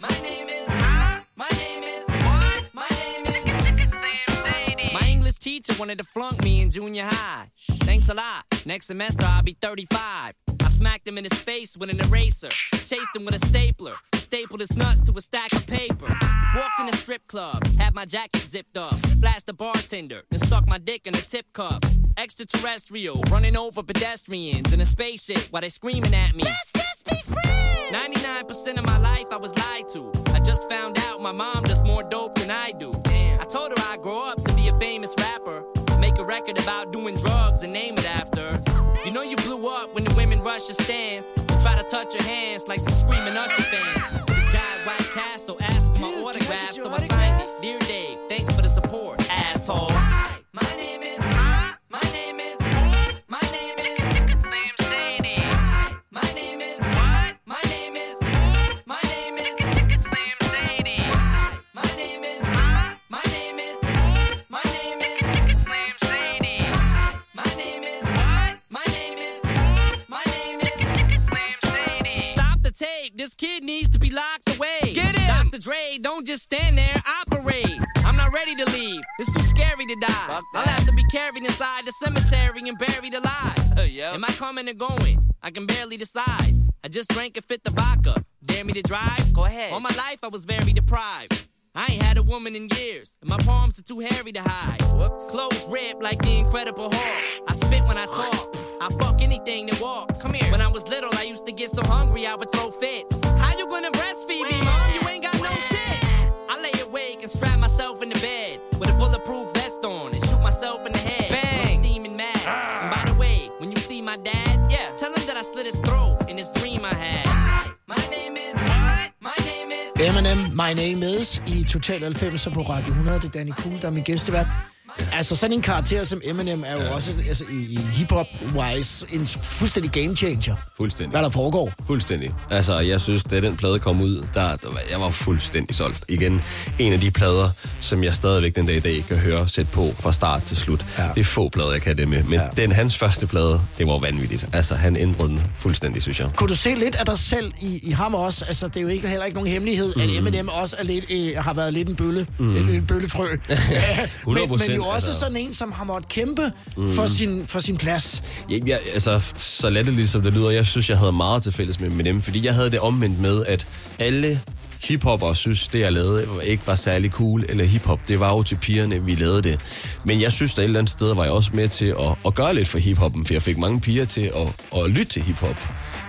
My name is My name is what? My name is It's name Sadie. My English teacher wanted to flunk me in junior high. Thanks a lot. Next semester I'll be 35. I smacked him in his face with an eraser. Chased him with a stapler. Stapled his nuts to a stack of paper. Walked in a strip club. Had my jacket zipped up. Flashed the bartender. And stuck my dick in a tip cup. Extraterrestrial. Running over pedestrians in a spaceship while they screaming at me. Let's just be friends. 99% of my life I was lied to. I just found out my mom does more dope than I do. Damn. I told her I'd grow up to be a famous rapper. Make a record about doing drugs and name it after. You know you blew up when the women rush your stands. Try to touch your hands like some screaming Usher fans. This guy at White Castle asked for my autograph, so I signed it. Dear Dave, thanks for the support, asshole. Dre, don't just stand there. Operate. I'm not ready to leave. It's too scary to die. I'll have to be carried inside the cemetery and buried alive. Am I coming or going? I can barely decide. I just drank a fifth of vodka. Dare me to drive? Go ahead. All my life I was very deprived. I ain't had a woman in years, and my palms are too hairy to hide. Clothes ripped like the Incredible Hulk. I spit when I talk. I fuck anything that walks. Come here. When I was little, I used to get so hungry I would throw fits. How you gonna breastfeed me, mom? You Eminem, My Name Is, i Total 90 på Radio 100. Det er Danny Cool, der er min gæstevært. Altså, sådan en karakter som Eminem er jo ja. også altså, i, i hip-hop-wise en fuldstændig game changer. Fuldstændig. Hvad der foregår. Fuldstændig. Altså, jeg synes, da den plade kom ud, der, der var, jeg var fuldstændig solgt. Igen, en af de plader, som jeg stadigvæk den dag i dag kan høre sætte på fra start til slut. Ja. Det er få plader, jeg kan det med. Men ja. den hans første plade, det var vanvittigt. Altså, han ændrede den fuldstændig, synes jeg. Kunne du se lidt af dig selv i, i ham også? Altså, det er jo ikke, heller ikke nogen hemmelighed, mm. at Eminem også er lidt, øh, har været lidt en bølle. Mm. En, en bøllefrø. men, men jo også altså. sådan en, som har måttet kæmpe mm. for, sin, for sin plads. Ja, jeg, altså, så latterligt som det lyder, jeg synes, jeg havde meget til fælles med, dem, fordi jeg havde det omvendt med, at alle hiphop og synes, det jeg lavede ikke var særlig cool, eller hiphop, det var jo til pigerne, vi lavede det. Men jeg synes, der et eller andet sted var jeg også med til at, at gøre lidt for hiphoppen, for jeg fik mange piger til at, at lytte til hiphop.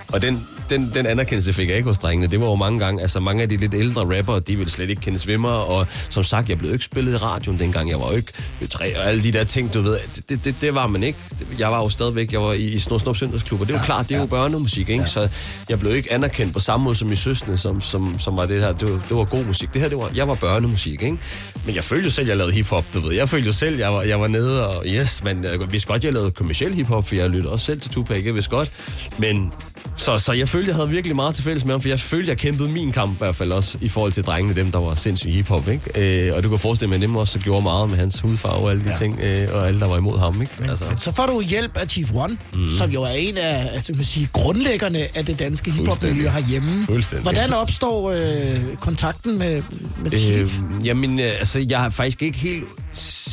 Og den, den, den anerkendelse fik jeg ikke hos drengene. Det var jo mange gange, altså mange af de lidt ældre rapper, de ville slet ikke kende svimmer, og som sagt, jeg blev ikke spillet i radioen dengang, jeg var jo ikke tre, og alle de der ting, du ved, det, det, det, var man ikke. Jeg var jo stadigvæk, jeg var i, i Snor Snop Søndagsklub, og det er jo ja, klart, det er jo børnemusik, ikke? Ja. Så jeg blev ikke anerkendt på samme måde som i søsne, som, som, som var det her, det var, det var god musik. Det her, det var, jeg var børnemusik, ikke? Men jeg følte jo selv, jeg lavede hiphop, du ved. Jeg følte jo selv, jeg var, jeg var nede, og yes, men jeg vidste godt, jeg lavede kommersiel hiphop, for jeg lyttede også selv til Tupac, jeg vidste godt. Men så, så jeg følte, jeg havde virkelig meget til fælles med ham, for jeg følte, jeg kæmpede min kamp i hvert fald også i forhold til drengene, dem der var sindssygt hiphop, ikke? Øh, og du kan forestille mig, at dem også gjorde meget med hans hudfarve og alle de ja. ting, øh, og alle, der var imod ham, ikke? Men, altså. Så får du hjælp af Chief One, mm. som jo er en af altså, man sige, grundlæggerne af det danske hiphop-miljø herhjemme. Hvordan opstår øh, kontakten med, med Chief? Øh, jamen, altså, jeg har faktisk ikke helt,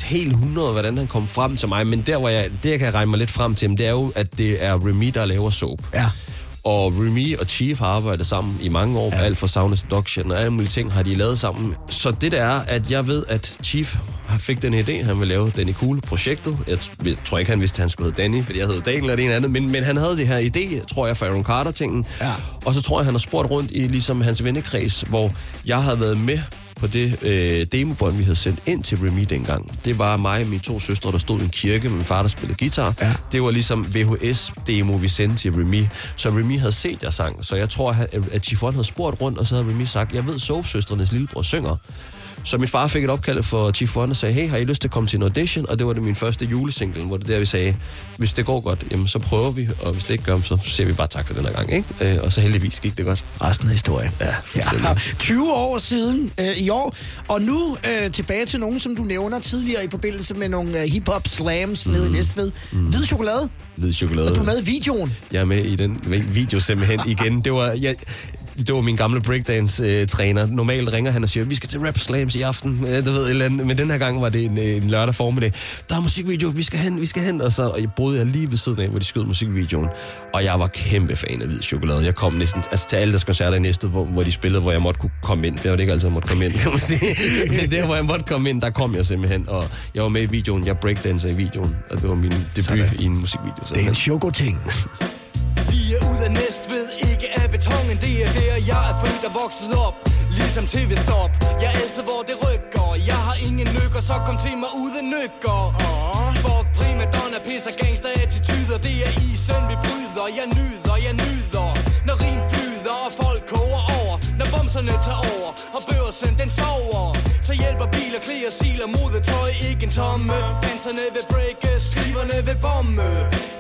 helt 100, hvordan han kom frem til mig, men der, hvor jeg, det, jeg kan regne mig lidt frem til, det er jo, at det er Remy, der laver soap. Ja. Og Remy og Chief har arbejdet sammen i mange år, ja. alt fra Sound Seduction og alle mulige ting har de lavet sammen. Så det der er, at jeg ved, at Chief fik den idé, han ville lave Danny Cool-projektet. Jeg tror ikke, han vidste, at han skulle hedde Danny, fordi jeg hed Daniel eller det ene andet, men, men han havde det her idé, tror jeg, for Aaron Carter-tingen. Ja. Og så tror jeg, han har spurgt rundt i ligesom hans vennekreds, hvor jeg havde været med på det øh, demobånd, vi havde sendt ind til Remy dengang. Det var mig og mine to søstre, der stod i en kirke med min far, der spillede guitar. Ja. Det var ligesom VHS-demo, vi sendte til Remy. Så Remy havde set, jeg sang. Så jeg tror, at, Chiffon havde spurgt rundt, og så havde Remy sagt, jeg ved, Soap-søstrenes lillebror synger. Så min far fik et opkald for Chief One og sagde, hey, har I lyst til at komme til en audition? Og det var det min første julesingle, hvor det der, vi sagde, hvis det går godt, jamen, så prøver vi, og hvis det ikke gør, så ser vi bare tak for den her gang, ikke? Øh, og så heldigvis gik det godt. Resten af historien. Ja, Ja, 20 år siden øh, i år, og nu øh, tilbage til nogen, som du nævner tidligere i forbindelse med nogle øh, hip-hop slams mm. nede i Næstved. Mm. Hvid chokolade. Hvid chokolade. Og du er med i videoen. Jeg er med i den video simpelthen igen. Det var, jeg, det var min gamle breakdance-træner. Normalt ringer han og siger, vi skal til Rap Slams i aften. Øh, Du ved, et eller andet. Men den her gang var det en, øh, en lørdag formiddag. Der er musikvideo, vi skal hen, vi skal hen. Og så og jeg boede jeg lige ved siden af, hvor de skød musikvideoen. Og jeg var kæmpe fan af hvid chokolade. Jeg kom næsten altså, til alle deres koncerter i næste, hvor, hvor de spillede, hvor jeg måtte kunne komme ind. For jeg var ikke altid, jeg måtte komme ind, kan man sige. Men der, hvor jeg måtte komme ind, der kom jeg simpelthen. Og jeg var med i videoen. Jeg breakdancer i videoen. Og det var min debut Sådan. i en musikvideo. Det er en chokoting. Vi er ud af Næstved, er vokset op Ligesom tv-stop Jeg er altid, hvor det rykker. Jeg har ingen lykker, så kom til mig uden nykker. Fuck prima donna, pisser gangster attityder Det er isen, vi bryder. Jeg nyder, jeg nyder Når rim flyder, og folk koger over. Når bomserne tager over, og børsen den sover. Så hjælper biler, klæder, siler, modetøj Ikke en tomme. Danserne vil breake, skriverne vil bomme.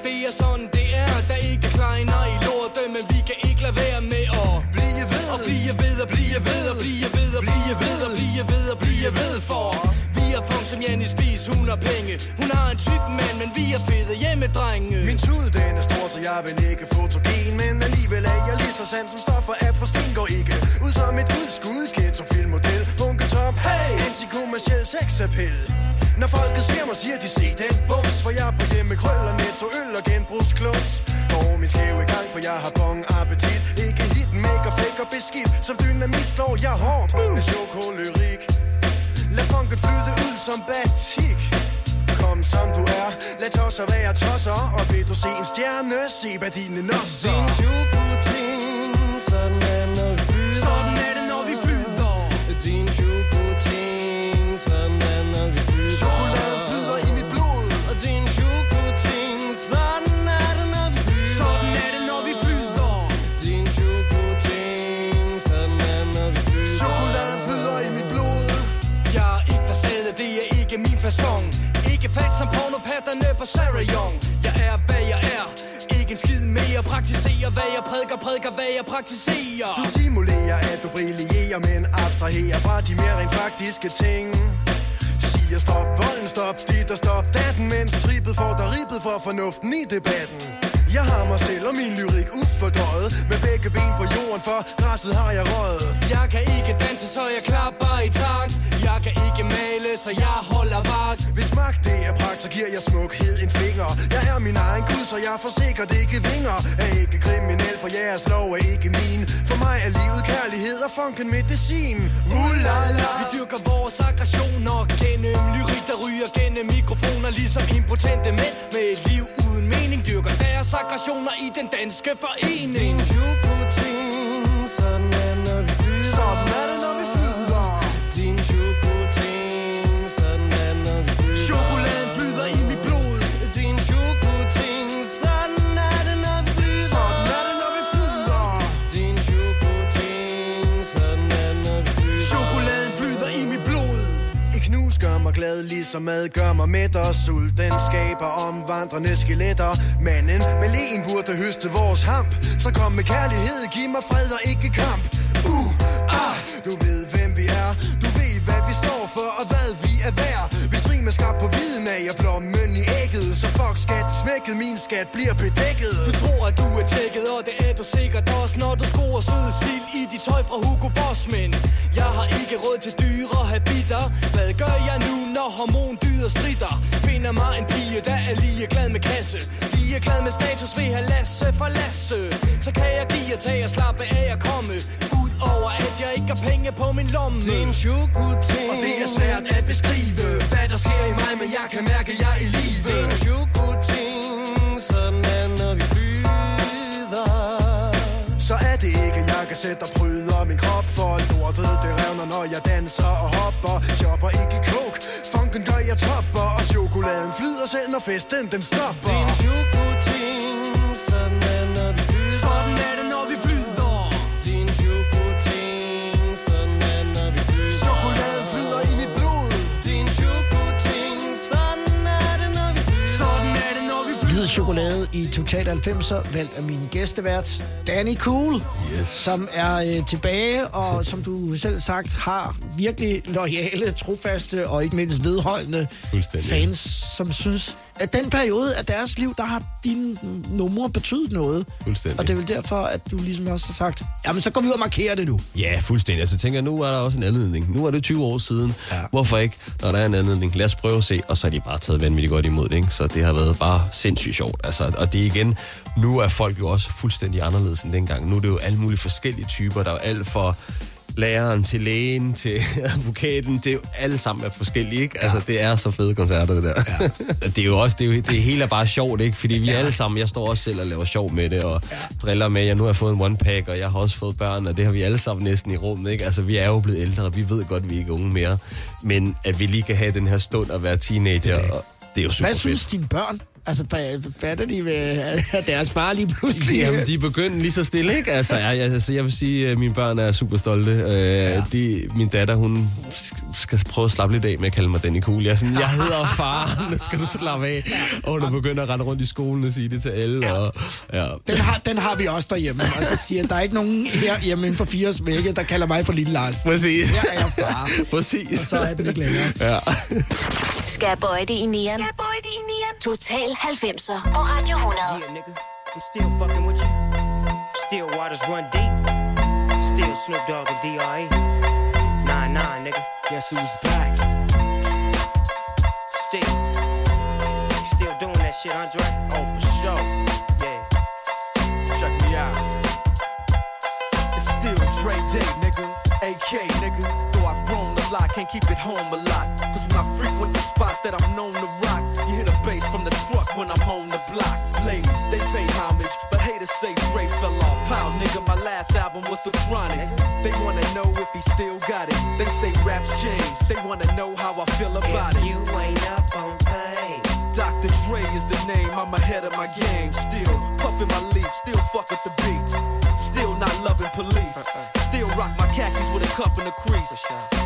Det er sådan, det er. Der er ikke kleiner i lorte Men vi kan ikke lade være med og blive ved, og blive ved, og blive ved, og blive ved, og blive ved, og blive ved For. Vi er funk som Janne Spis, hun har penge. Hun har en tyk mand, men vi er fede hjemmedrenge. Min tud den er stor, så jeg vil ikke fotogen. Men alligevel er jeg lige så sand som stoffer af for sten går ikke Ud som et udskud ghetto filmmodel Bunketop, hey, antikommerciel sexappel når folket ser mig, siger de se den bums For jeg er på hjemme krøller, netto, øl og genbrugskluns Og min skæve i gang, for jeg har bong appetit. Ikke hit, make og fake og beskidt. Som dynamit slår jeg hårdt. Med chokolyrik. Lad funken flyde ud som batik. Kom som du er. Lad tosser være tosser. Og vil du se en stjerne Se hvad dine nosser? Din chokoting, som på Sarah Young. Jeg er hvad jeg er. Ikke en skid mere. Praktiserer hvad jeg prædiker, prædiker hvad jeg praktiserer. Du simulerer, at du brillerer Men abstraherer fra de mere rent faktiske ting. Siger stop, volden stop, dit og stop datten Mens trippet får dig ribbet for fornuften i debatten. Jeg har mig selv og min lyrik ufordøjet Med begge ben på jorden, for græsset har jeg røget. Jeg kan ikke danse, så jeg klapper i takt. Jeg kan ikke male, så jeg holder vagt. Hvis magt det er pragt, så giver jeg smukhed en finger. Jeg er min egen kud, så jeg får sikkert ikke vinger. Er ikke kriminel, for jeres lov er ikke min. For mig er livet kærlighed og funken medicin. Uh, la, la. Vi dyrker vores aggressioner. Gennem lyrik, der ryger gennem mikrofoner. Ligesom impotente mænd med et liv uden mening Dyrker deres aggressioner i den danske forening. Din chokotin, sådan mad, ligesom mad gør mig mæt Og sult, den skaber omvandrende skeletter. Manden med len burde høste vores hamp. Så kom med kærlighed, giv mig fred og ikke kamp. Uh, ah, du ved hvem vi er. Du ved hvad vi står for og hvad vi er værd med rim på viden af Jeg blommen i ægget Så fuck skat, smækket, min skat bliver bedækket. Du tror, at du er tjekket, og det er du sikkert også Når du skruer søde sild i dit tøj fra Hugo Boss Men jeg har ikke råd til dyre habiter Hvad gør jeg nu, når hormondyder strider? Finder mig en pige, der er lige glad med kasse. Lige glad med status, ved at Lasse for Lasse. Så kan jeg give og tage og slappe af og komme. Ud over, at jeg ikke har penge på min lomme. Det er en chokoting Og det er svært at beskrive Hvad der sker i mig, men jeg kan mærke, at jeg er i live. Det er en chokoting, sådan er når vi flyder. Så er det ikke, jeg kan sætte og bryder min krop For lortet, det revner, når jeg danser og hopper. Shopper ikke kok, funken gør jeg topper Og chokoladen flyder selv, når festen den stopper. Det er en chokoting, sådan er Total 90'er, valgt af min gæstevært, Danny Cool, yes. som er øh, tilbage, og som du selv sagt, har virkelig loyale, trofaste og ikke mindst vedholdende fans, som synes, at den periode af deres liv, der har dine numre betydet noget. Fuldstændig. Og det er vel derfor, at du ligesom også har sagt, jamen så går vi ud og markerer det nu. Ja, fuldstændig. Altså, tænker, nu er der også en anledning. Nu er det 20 år siden. Ja. Hvorfor ikke, når der er en anledning? Lad os prøve at se. Og så er de bare taget vanvittigt godt imod det, ikke? Så det har været bare sindssygt sjovt. Altså, og det igen, nu er folk jo også fuldstændig anderledes end dengang. Nu er det jo alle mulige forskellige typer. Der er jo alt for læreren til lægen, til advokaten, det er jo alle sammen er forskellige, ikke? Ja. Altså, det er så fede koncerter, det der. Ja. det er jo også, det, er jo, det hele er bare sjovt, ikke? Fordi vi ja. alle sammen, jeg står også selv og laver sjov med det, og ja. driller med, jeg nu har fået en one-pack, og jeg har også fået børn, og det har vi alle sammen næsten i rummet, ikke? Altså, vi er jo blevet ældre, og vi ved godt, at vi ikke er unge mere. Men at vi lige kan have den her stund og være teenager, det, og det er jo super Hvad fedt. synes dine børn? Altså, fa- fatter de at deres far lige pludselig... Jamen, de er begyndt lige så stille, ikke? Altså, jeg, altså, jeg vil sige, at mine børn er super stolte. Øh, ja. de, min datter, hun sk- skal prøve at slappe lidt af med at kalde mig Danny Cool. Jeg, er sådan, jeg hedder far, nu skal du slappe af. Og hun er begyndt at rende rundt i skolen og sige det til alle. Ja. Og, ja. Den har, den har vi også derhjemme. Og så siger der er ikke nogen her hjemme inden for fire vægge, der kalder mig for Lille Lars. Præcis. Jeg er far. Præcis. Og så er den ikke længere. Ja. Skal jeg bøje det i nieren? Total 90'er på Radio 100. Yeah, nigga. I'm still fucking with you. Still waters run deep. Still Snoop Dogg and D.R.E. Nah, nah, nigga. Guess who's back? Still. Still doing that shit, Andre? Oh, for sure. Yeah. Check me out. It's still Dre Day, nigga. A keep it home a lot. Cause when I frequent the spots that I'm known to rock, you hear the bass from the truck when I'm on the block. Ladies, they pay homage, but haters say Dre fell off. How, nigga, my last album was The Chronic. They wanna know if he still got it. They say raps change. They wanna know how I feel about If it. you ain't up on things. Dr. Dre is the name, I'm ahead of my game. Still puffin' my leaf, still fuck with the beats. Still not loving police. Uh-uh. Still rock my khakis with a cuff and a crease.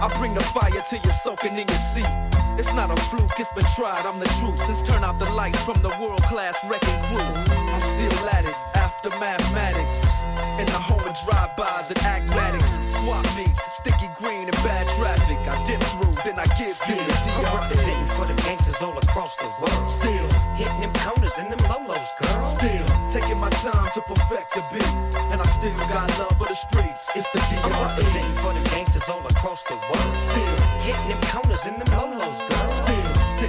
I bring the fire till you're soaking in your seat. It's not a fluke, it's been tried, I'm the truth. Since turn out the lights from the world class wrecking crew. I'm still at it after mathematics. In the home of drive-bys and acmatics. Swap meets, sticky green and bad traffic. I dip through, then I give the I'm representing for the gangsters all across the world. Still hitting them corners and them lolos, girl. Still time to perfect the beat. And I still got love for the streets. It's the I'm DRE. representing for the gangsters all across the world. Still hitting them corners and them lolos, girl.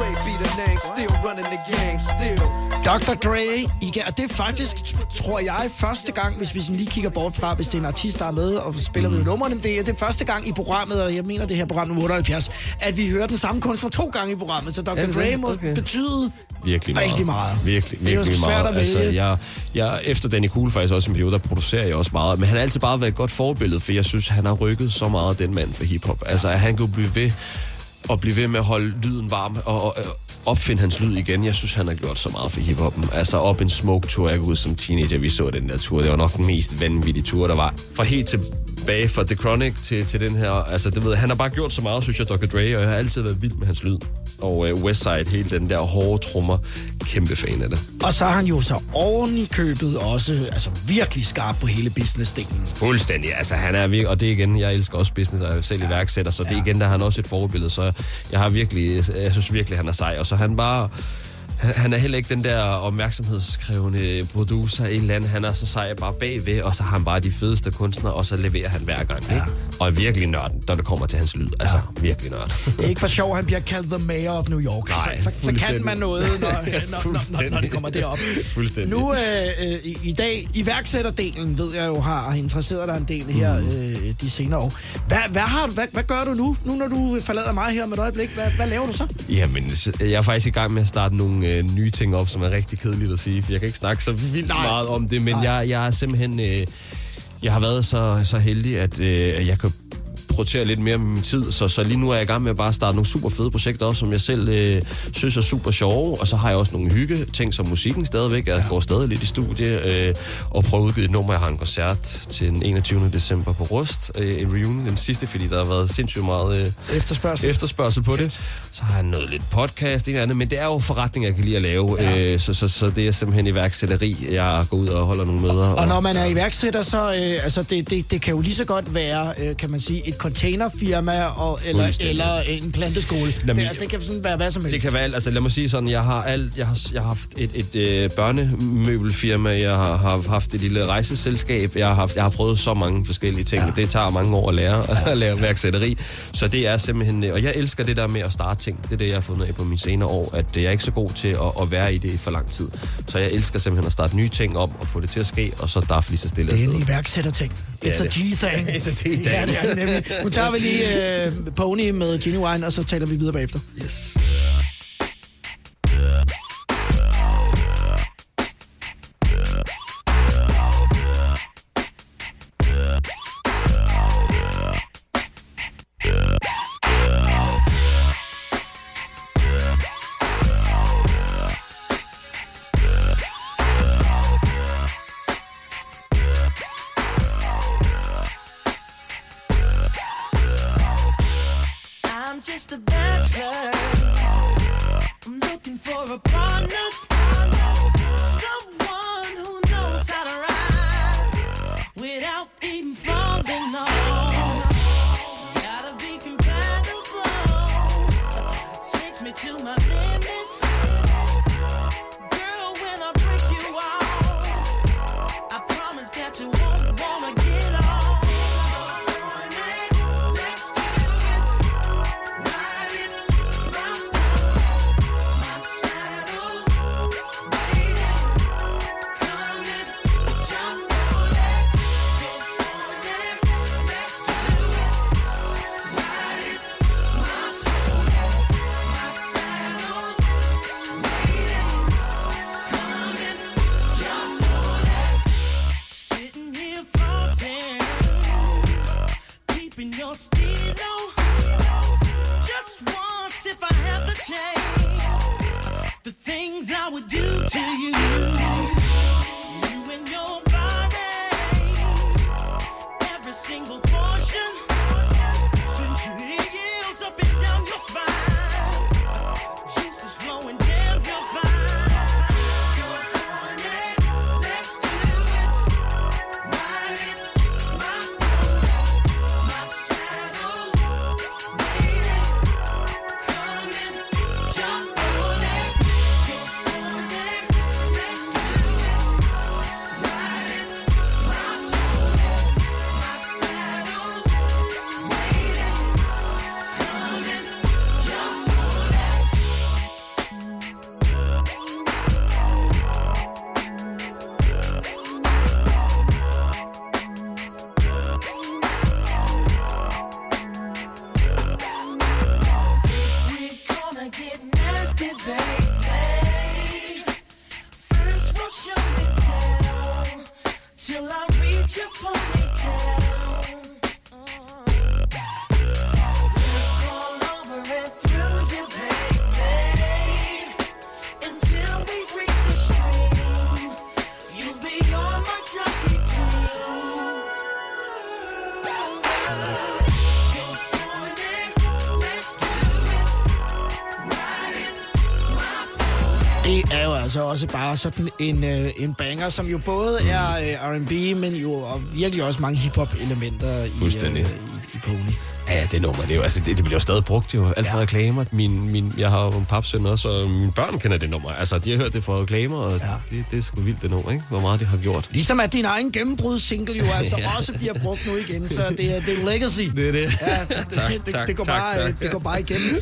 Dre be the name, still running the game, still. Dr. Dre, igen, og det er faktisk, tror jeg, første gang, hvis vi sådan lige kigger bort fra, hvis det er en artist, der er med og spiller Mm. med numrene, det er det første gang i programmet, og jeg mener det her program nummer 78, at vi hører den samme kunstner to gange i programmet, så Dr. Det Dre må Okay. betyde Virkelig meget. Rigtig meget. Virkelig, Det er jo virkelig svært meget. at vælge. Altså, jeg, jeg, efter Danny Cool faktisk også en periode, der producerer jeg også meget. Men han har altid bare været et godt forbillede, for jeg synes, han har rykket så meget, den mand for hiphop. Altså, at han kunne blive ved og blive ved med at holde lyden varm og, og, og opfinde hans lyd igen. Jeg synes, han har gjort så meget for hiphoppen. Altså op en smoke tour, jeg ud som teenager, vi så den der tur. Det var nok den mest vanvittige tur, der var. Fra helt til tilbage fra The Chronic til, til den her. Altså, det ved, han har bare gjort så meget, synes jeg, Dr. Dre, og jeg har altid været vild med hans lyd. Og uh, Westside, hele den der hårde trommer, kæmpe fan af det. Og så er han jo så oven i købet også altså virkelig skarp på hele business-delen. Fuldstændig. Altså, han er virkelig, og det igen, jeg elsker også business, og jeg er selv iværksætter, så det er igen, der er han også et forbillede, så jeg har virkelig, jeg synes virkelig, han er sej, og så han bare, han, han er heller ikke den der opmærksomhedskrævende producer i andet. Han er så sej bare bagved, og så har han bare de fedeste kunstnere, og så leverer han hver gang. Ja. Ikke? Og er virkelig nørd, når det kommer til hans lyd. Altså, ja. virkelig nørd. Det er ikke for sjov, han bliver kaldt the mayor of New York. Nej, så, så, så kan man noget, når, når, når, når, når det kommer derop. Fuldstændig. Nu øh, øh, i, i dag, iværksætterdelen, ved jeg jo, har, interesseret dig en del her Mm. øh, de senere år. Hvad, hvad, har, du- hvad, hvad gør du nu, nu når du forlader mig her om et øjeblik? Hvad, hvad laver du så? Jamen, jeg er faktisk i gang med at starte nogle øh, nye ting op, som er rigtig kedeligt at sige, for jeg kan ikke snakke så vildt Nej. meget om det, men jeg, jeg er simpelthen... Øh, jeg har været så, så heldig, at øh, jeg kan prioritere lidt mere med min tid, så, så lige nu er jeg i gang med at bare starte nogle super fede projekter op, som jeg selv øh, synes er super sjove, og så har jeg også nogle hygge ting som musikken stadigvæk. Jeg går stadig lidt i studie øh, og prøver at udgive et nummer. Jeg har en koncert til den 21. december på Rust, øh, en reunion, den sidste, fordi der har været sindssygt meget øh, efterspørgsel. efterspørgsel på det. Så har jeg noget lidt podcast, en eller andet, men det er jo forretning, jeg kan lide at lave, ja. øh, så, så, så det er simpelthen iværksætteri. Jeg går ud og holder nogle møder. Og når man er iværksætter, så øh, altså det, det, det kan jo lige så godt være, øh, kan man sige, et containerfirma og, eller, eller en planteskole. Jamen, det, altså, det kan sådan være hvad som helst. Det kan være alt. Altså lad mig sige sådan, jeg har alt, jeg har, jeg har haft et, et øh, børnemøbelfirma, jeg har, har haft et lille rejseselskab, jeg har, haft, jeg har prøvet så mange forskellige ting. Ja. Det tager mange år at lære at lave værksætteri. Så det er simpelthen, øh, og jeg elsker det der med at starte ting. Det er det, jeg har fundet af på mine senere år, at jeg er ikke så god til at, at være i det for lang tid. Så jeg elsker simpelthen at starte nye ting op og få det til at ske, og så daffe lige så stille Det er en iværksætterting. It's a. G-thing. It's a G-thing. Ja, det er det nemlig. Nu tager vi lige øh, Pony med Genuine, og så taler vi videre bagefter. Yes. Også bare sådan en, øh, en banger, som jo både er øh, R&B, men jo og virkelig også mange hip-hop-elementer i, øh, i, i Pony. Det nummer, det, er jo, altså, det, det bliver jo stadig brugt jo. Alt fra ja. reklamer. Min, min, jeg har jo en papsøn også, og mine børn kender det nummer. Altså, de har hørt det fra reklamer, og ja. det, det er sgu vildt det nummer, ikke? Hvor meget det har gjort. Ligesom at din egen gennembrud-single jo altså Ja. også bliver brugt nu igen, så det er, det er legacy. Det er det. Ja, det, Tak, det, tak, det, går tak, bare, tak. det går bare igennem.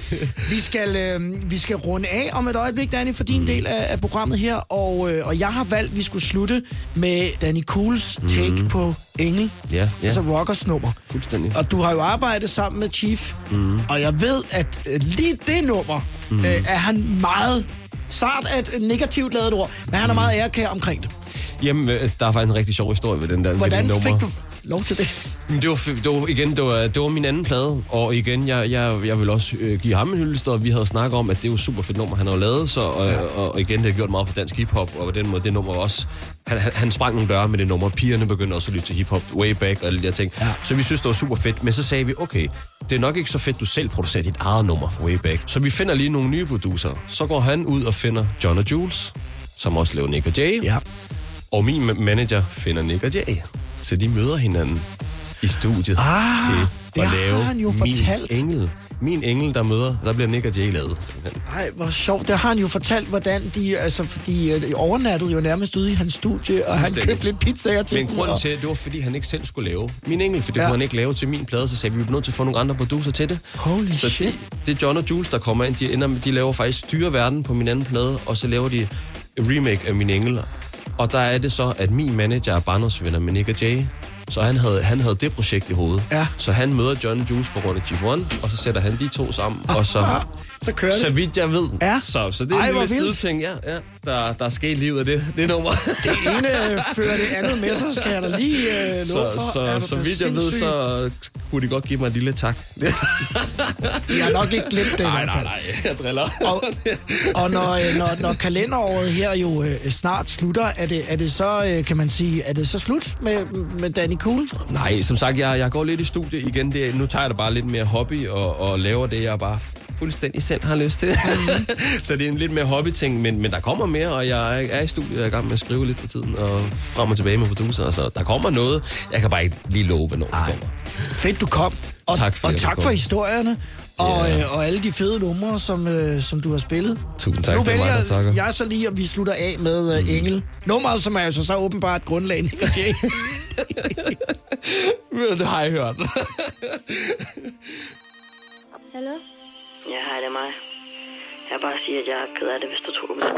Vi skal, øh, vi skal runde af om et øjeblik, Danny, for din del af, af programmet her, og, øh, og jeg har valgt, at vi skulle slutte med Danny Cools take Mhm. på Engel. Ja, ja. Altså rockers nummer. Fuldstændig. Og du har jo arbejdet sammen med Chief, Mhm. og jeg ved, at øh, lige det nummer Mhm. øh, er han meget... Sart er et negativt lavet ord, men han er meget ærekær omkring det. Jamen, øh, der er faktisk en rigtig sjov historie ved den der ved Hvordan det nummer. fik du lov til det? Men Det var, det var, igen, det var, det var min anden plade, og igen, jeg, jeg, jeg vil også øh, give ham en hyldest, og vi havde snakket om, at det er jo super fedt nummer, han har lavet, så, og, ja. og, og igen, det har gjort meget for dansk hiphop, og på den måde, det nummer også, han, han, han sprang nogle døre med det nummer, pigerne begyndte også at lytte til hiphop way back, og alle de der ting, ja. så vi synes, det var super fedt, men så sagde vi, okay, det er nok ikke så fedt, du selv producerer dit eget nummer way back, så vi finder lige nogle nye producer, så går han ud og finder John og Jules, som også laver Nick og Jay, ja. Og min ma- manager finder Nick og Jay, så de møder hinanden i studiet Ah, til det at lave han jo min fortalt. engel. Min engel, der møder, der bliver Nick og Jay lavet, simpelthen. Ej, hvor sjovt. Det har han jo fortalt, hvordan de... Altså, fordi øh, de overnattede jo nærmest ude i hans studie, og han købte lidt pizzaer til Men grunden og- til, det var, fordi han ikke selv skulle lave min engel, for det Ja. kunne han ikke lave til min plade, så sagde vi, vi er nødt til at få nogle andre producer til det. Holy så shit. Det, det er John og Jules, der kommer ind. De, ender, med- de laver faktisk styre verden på min anden plade, og så laver de remake af min engel. Og der er det så, at min manager er barndomsvenner med Nick og Jay. Så han havde, han havde det projekt i hovedet. Ja. Så han møder John Jules på grund af G1, og så sætter han de to sammen, og så... så kører det. Så vidt jeg ved. Ja. Så, så det er Ej, en lille vildt. sideting, ja, ja, der, der er sket i livet af det, det nummer. Det ene fører det andet med, så skal jeg da lige øh, love Så, for. Så, så da vidt jeg ved, så kunne de godt give mig en lille tak. De har nok ikke glemt det i Nej, hvert nej, fald. nej, jeg driller. Og, og når, øh, når, når kalenderåret her jo øh, snart slutter, er det, er det så, øh, kan man sige, er det så slut med, med Danny Cool? Nej, som sagt, jeg, jeg går lidt i studie igen. Det, nu tager jeg det bare lidt mere hobby og, og laver det, jeg bare fuldstændig selv har lyst til. så det er en lidt mere hobby-ting, men, men der kommer mere, og jeg er, i studiet, jeg er i gang med at skrive lidt for tiden, og frem og tilbage med producer, så der kommer noget. Jeg kan bare ikke lige love, hvornår det kommer. Fedt, du kom. Og Tak, fordi og tak for historierne. Og, Ja. øh, og alle de fede numre, som, øh, som du har spillet. Tusind tak, nu det er mig, vælger takker. jeg så lige, at vi slutter af med øh, Engel. Nummeret, som er jo så, åbenbart grundlag Nick og Jay. det har jeg hørt. Hallo? Ja, hej, det er mig. Jeg vil bare sige, at jeg er ked af det, hvis du tror på det.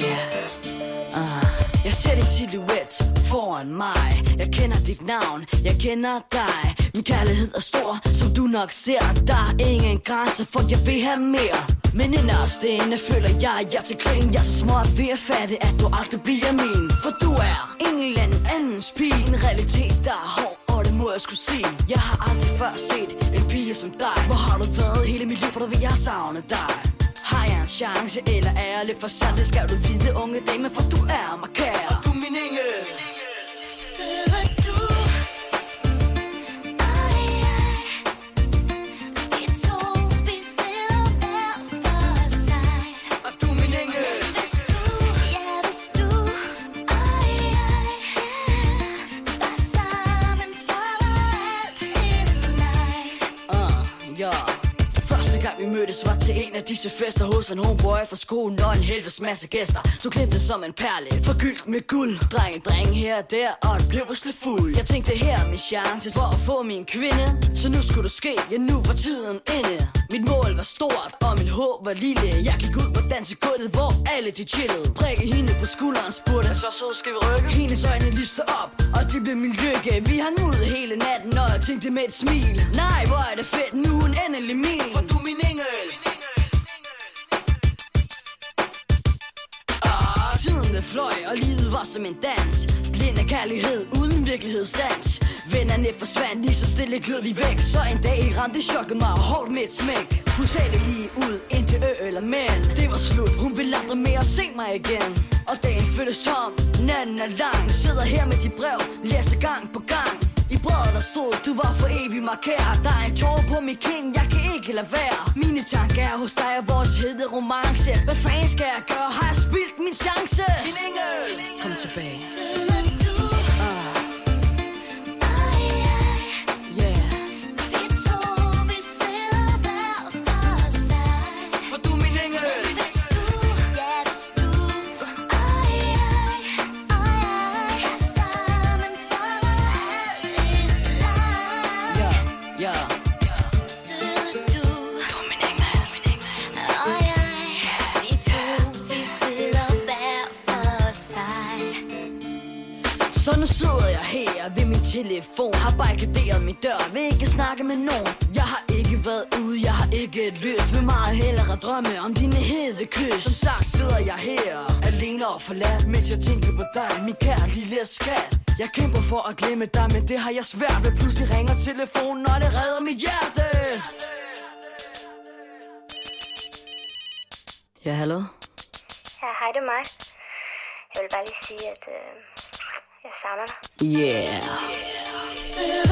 Jeg ser din silhuet foran mig. Jeg kender dit navn, jeg kender dig. Min kærlighed er stor, som du nok ser. Der er ingen grænser, for jeg vil have mere. Men inderst inde føler jeg, at jeg til grin. Jeg er så småt ved at fatte, at du aldrig bliver min. For du er en eller anden andens pige. En realitet, der er hård, og det må jeg skulle sige. Jeg har aldrig før set en pige som dig. Hvor har du været hele mit liv, for du ved, jeg har dig. Har jeg en chance, eller er jeg lidt for sat Det skal du vide, unge dame, for du er mig kær Og du min engel. Sidder du mødtes var til en af disse fester hos en homeboy fra skolen og en helvedes masse gæster. Du glemte som en perle, forgyldt med guld. Dreng, dreng her og der, og det blev slet fuld. Jeg tænkte her er min chance for at få min kvinde. Så nu skulle det ske, ja nu var tiden inde. Mit mål var stort, og mit håb var lille. Jeg gik ud på dansegulvet, hvor alle de chillede. Prikke hende på skulderen, spurgte, så så skal vi rykke. Hendes øjne lyste op, og det blev min lykke. Vi hang ud hele natten, og jeg tænkte med et smil. Nej, hvor er det fedt, nu er hun endelig min. For du min engel. Ah, tiden fløj, og livet var som en dans. Blind af kærlighed, uden virkelighedsdans Vennerne forsvandt lige så stille gled vi væk. Så en dag ramte chokket mig hårdt med et smæk. Hun talte lige ud indtil ø eller men Det var slut, hun ville aldrig mere se mig igen. Og dagen føltes tom, natten er lang. Sidder her med de brev, læser gang på gang i der stod, du var for evig markeret Der er en tår på min king, jeg kan ikke lade være Mine tanker er hos dig og vores hede romance Hvad fanden skal jeg gøre? Har jeg spildt min chance? Din engel! Kom tilbage her ved min telefon. Har barrikaderet min dør, vil ikke snakke med nogen. Jeg har ikke været ude, jeg har ikke lyst Vil meget hellere drømme om dine hede kys. Som sagt sidder jeg her Alene og forladt, mens jeg tænker på dig Min kære lille skat. Jeg kæmper for at glemme dig, men det har jeg svært ved. Pludselig ringer telefonen, og det redder mit hjerte. Ja, hallo? Ja, hej, det er mig. Jeg vil bare lige sige, at øh, jeg savner dig. Yeah Sidder